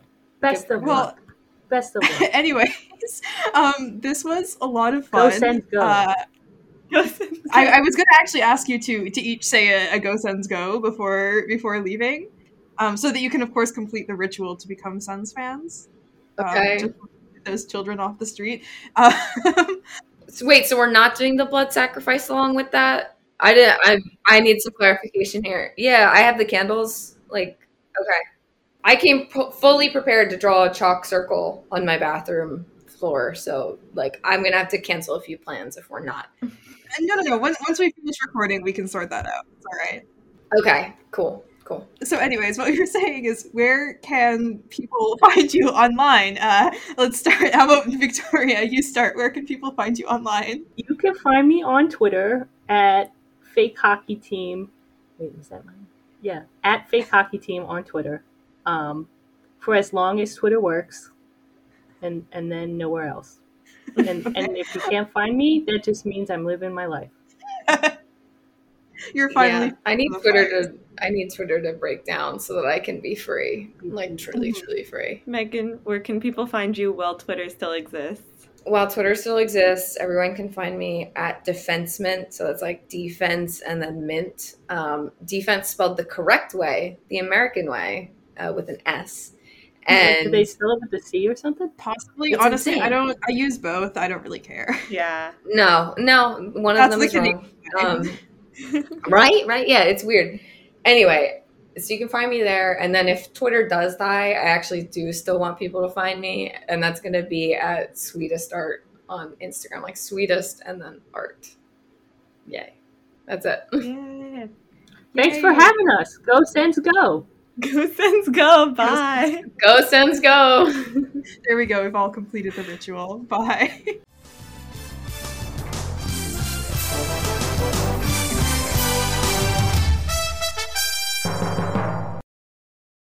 Best of Well- luck. Best of luck. Anyways, um, this was a lot of fun. Go fun. Sens, go. Uh, I, I was gonna actually ask you to to each say a, a go Sens go before before leaving, um, so that you can of course complete the ritual to become Sens fans. Um, Okay. get those children off the street. Um, [LAUGHS] So wait so we're not doing the blood sacrifice along with that i didn't i i need some clarification here yeah i have the candles like okay i came p- fully prepared to draw a chalk circle on my bathroom floor so like i'm gonna have to cancel a few plans if we're not no, no, no. Once, once we finish recording, we can sort that out. It's all right. okay cool cool So, anyways, what we were [LAUGHS] saying is, where can people [LAUGHS] find you online? Uh, let's start. How about Victoria? You start. Where can people find you online? You can find me on Twitter at Fake Hockey Team. Wait, is that mine? Yeah, at Fake Hockey Team on Twitter. Um, for as long as Twitter works, and and then nowhere else. And and if you can't find me, that just means I'm living my life. You're finally. yeah, i need twitter fires. to i need twitter to break down so that i can be free like truly truly free Morgan, where can people find you while Twitter still exists? while Twitter still exists, everyone can find me at defensemint. So it's like defense and then mint. Um, defense spelled the correct way, the American way, uh, with an S. Like, And do they spell it with a C or something? Possibly. It's Honestly, I don't. I use both. I don't really care. [LAUGHS] Yeah. no, no, one of That's them the is wrong. Um, [LAUGHS] right, right, yeah, it's weird. Anyway, so you can find me there, and then if Twitter does die, I actually do still want people to find me, and that's going to be at Sweetest Art on Instagram, like Sweetest and then Art. Yay, that's it. [LAUGHS] Yeah. Thanks Yay. for having us. Go Sens go. Go Sens go. Bye. Go Sens, go! There we go. We've all completed the ritual. Bye. [LAUGHS]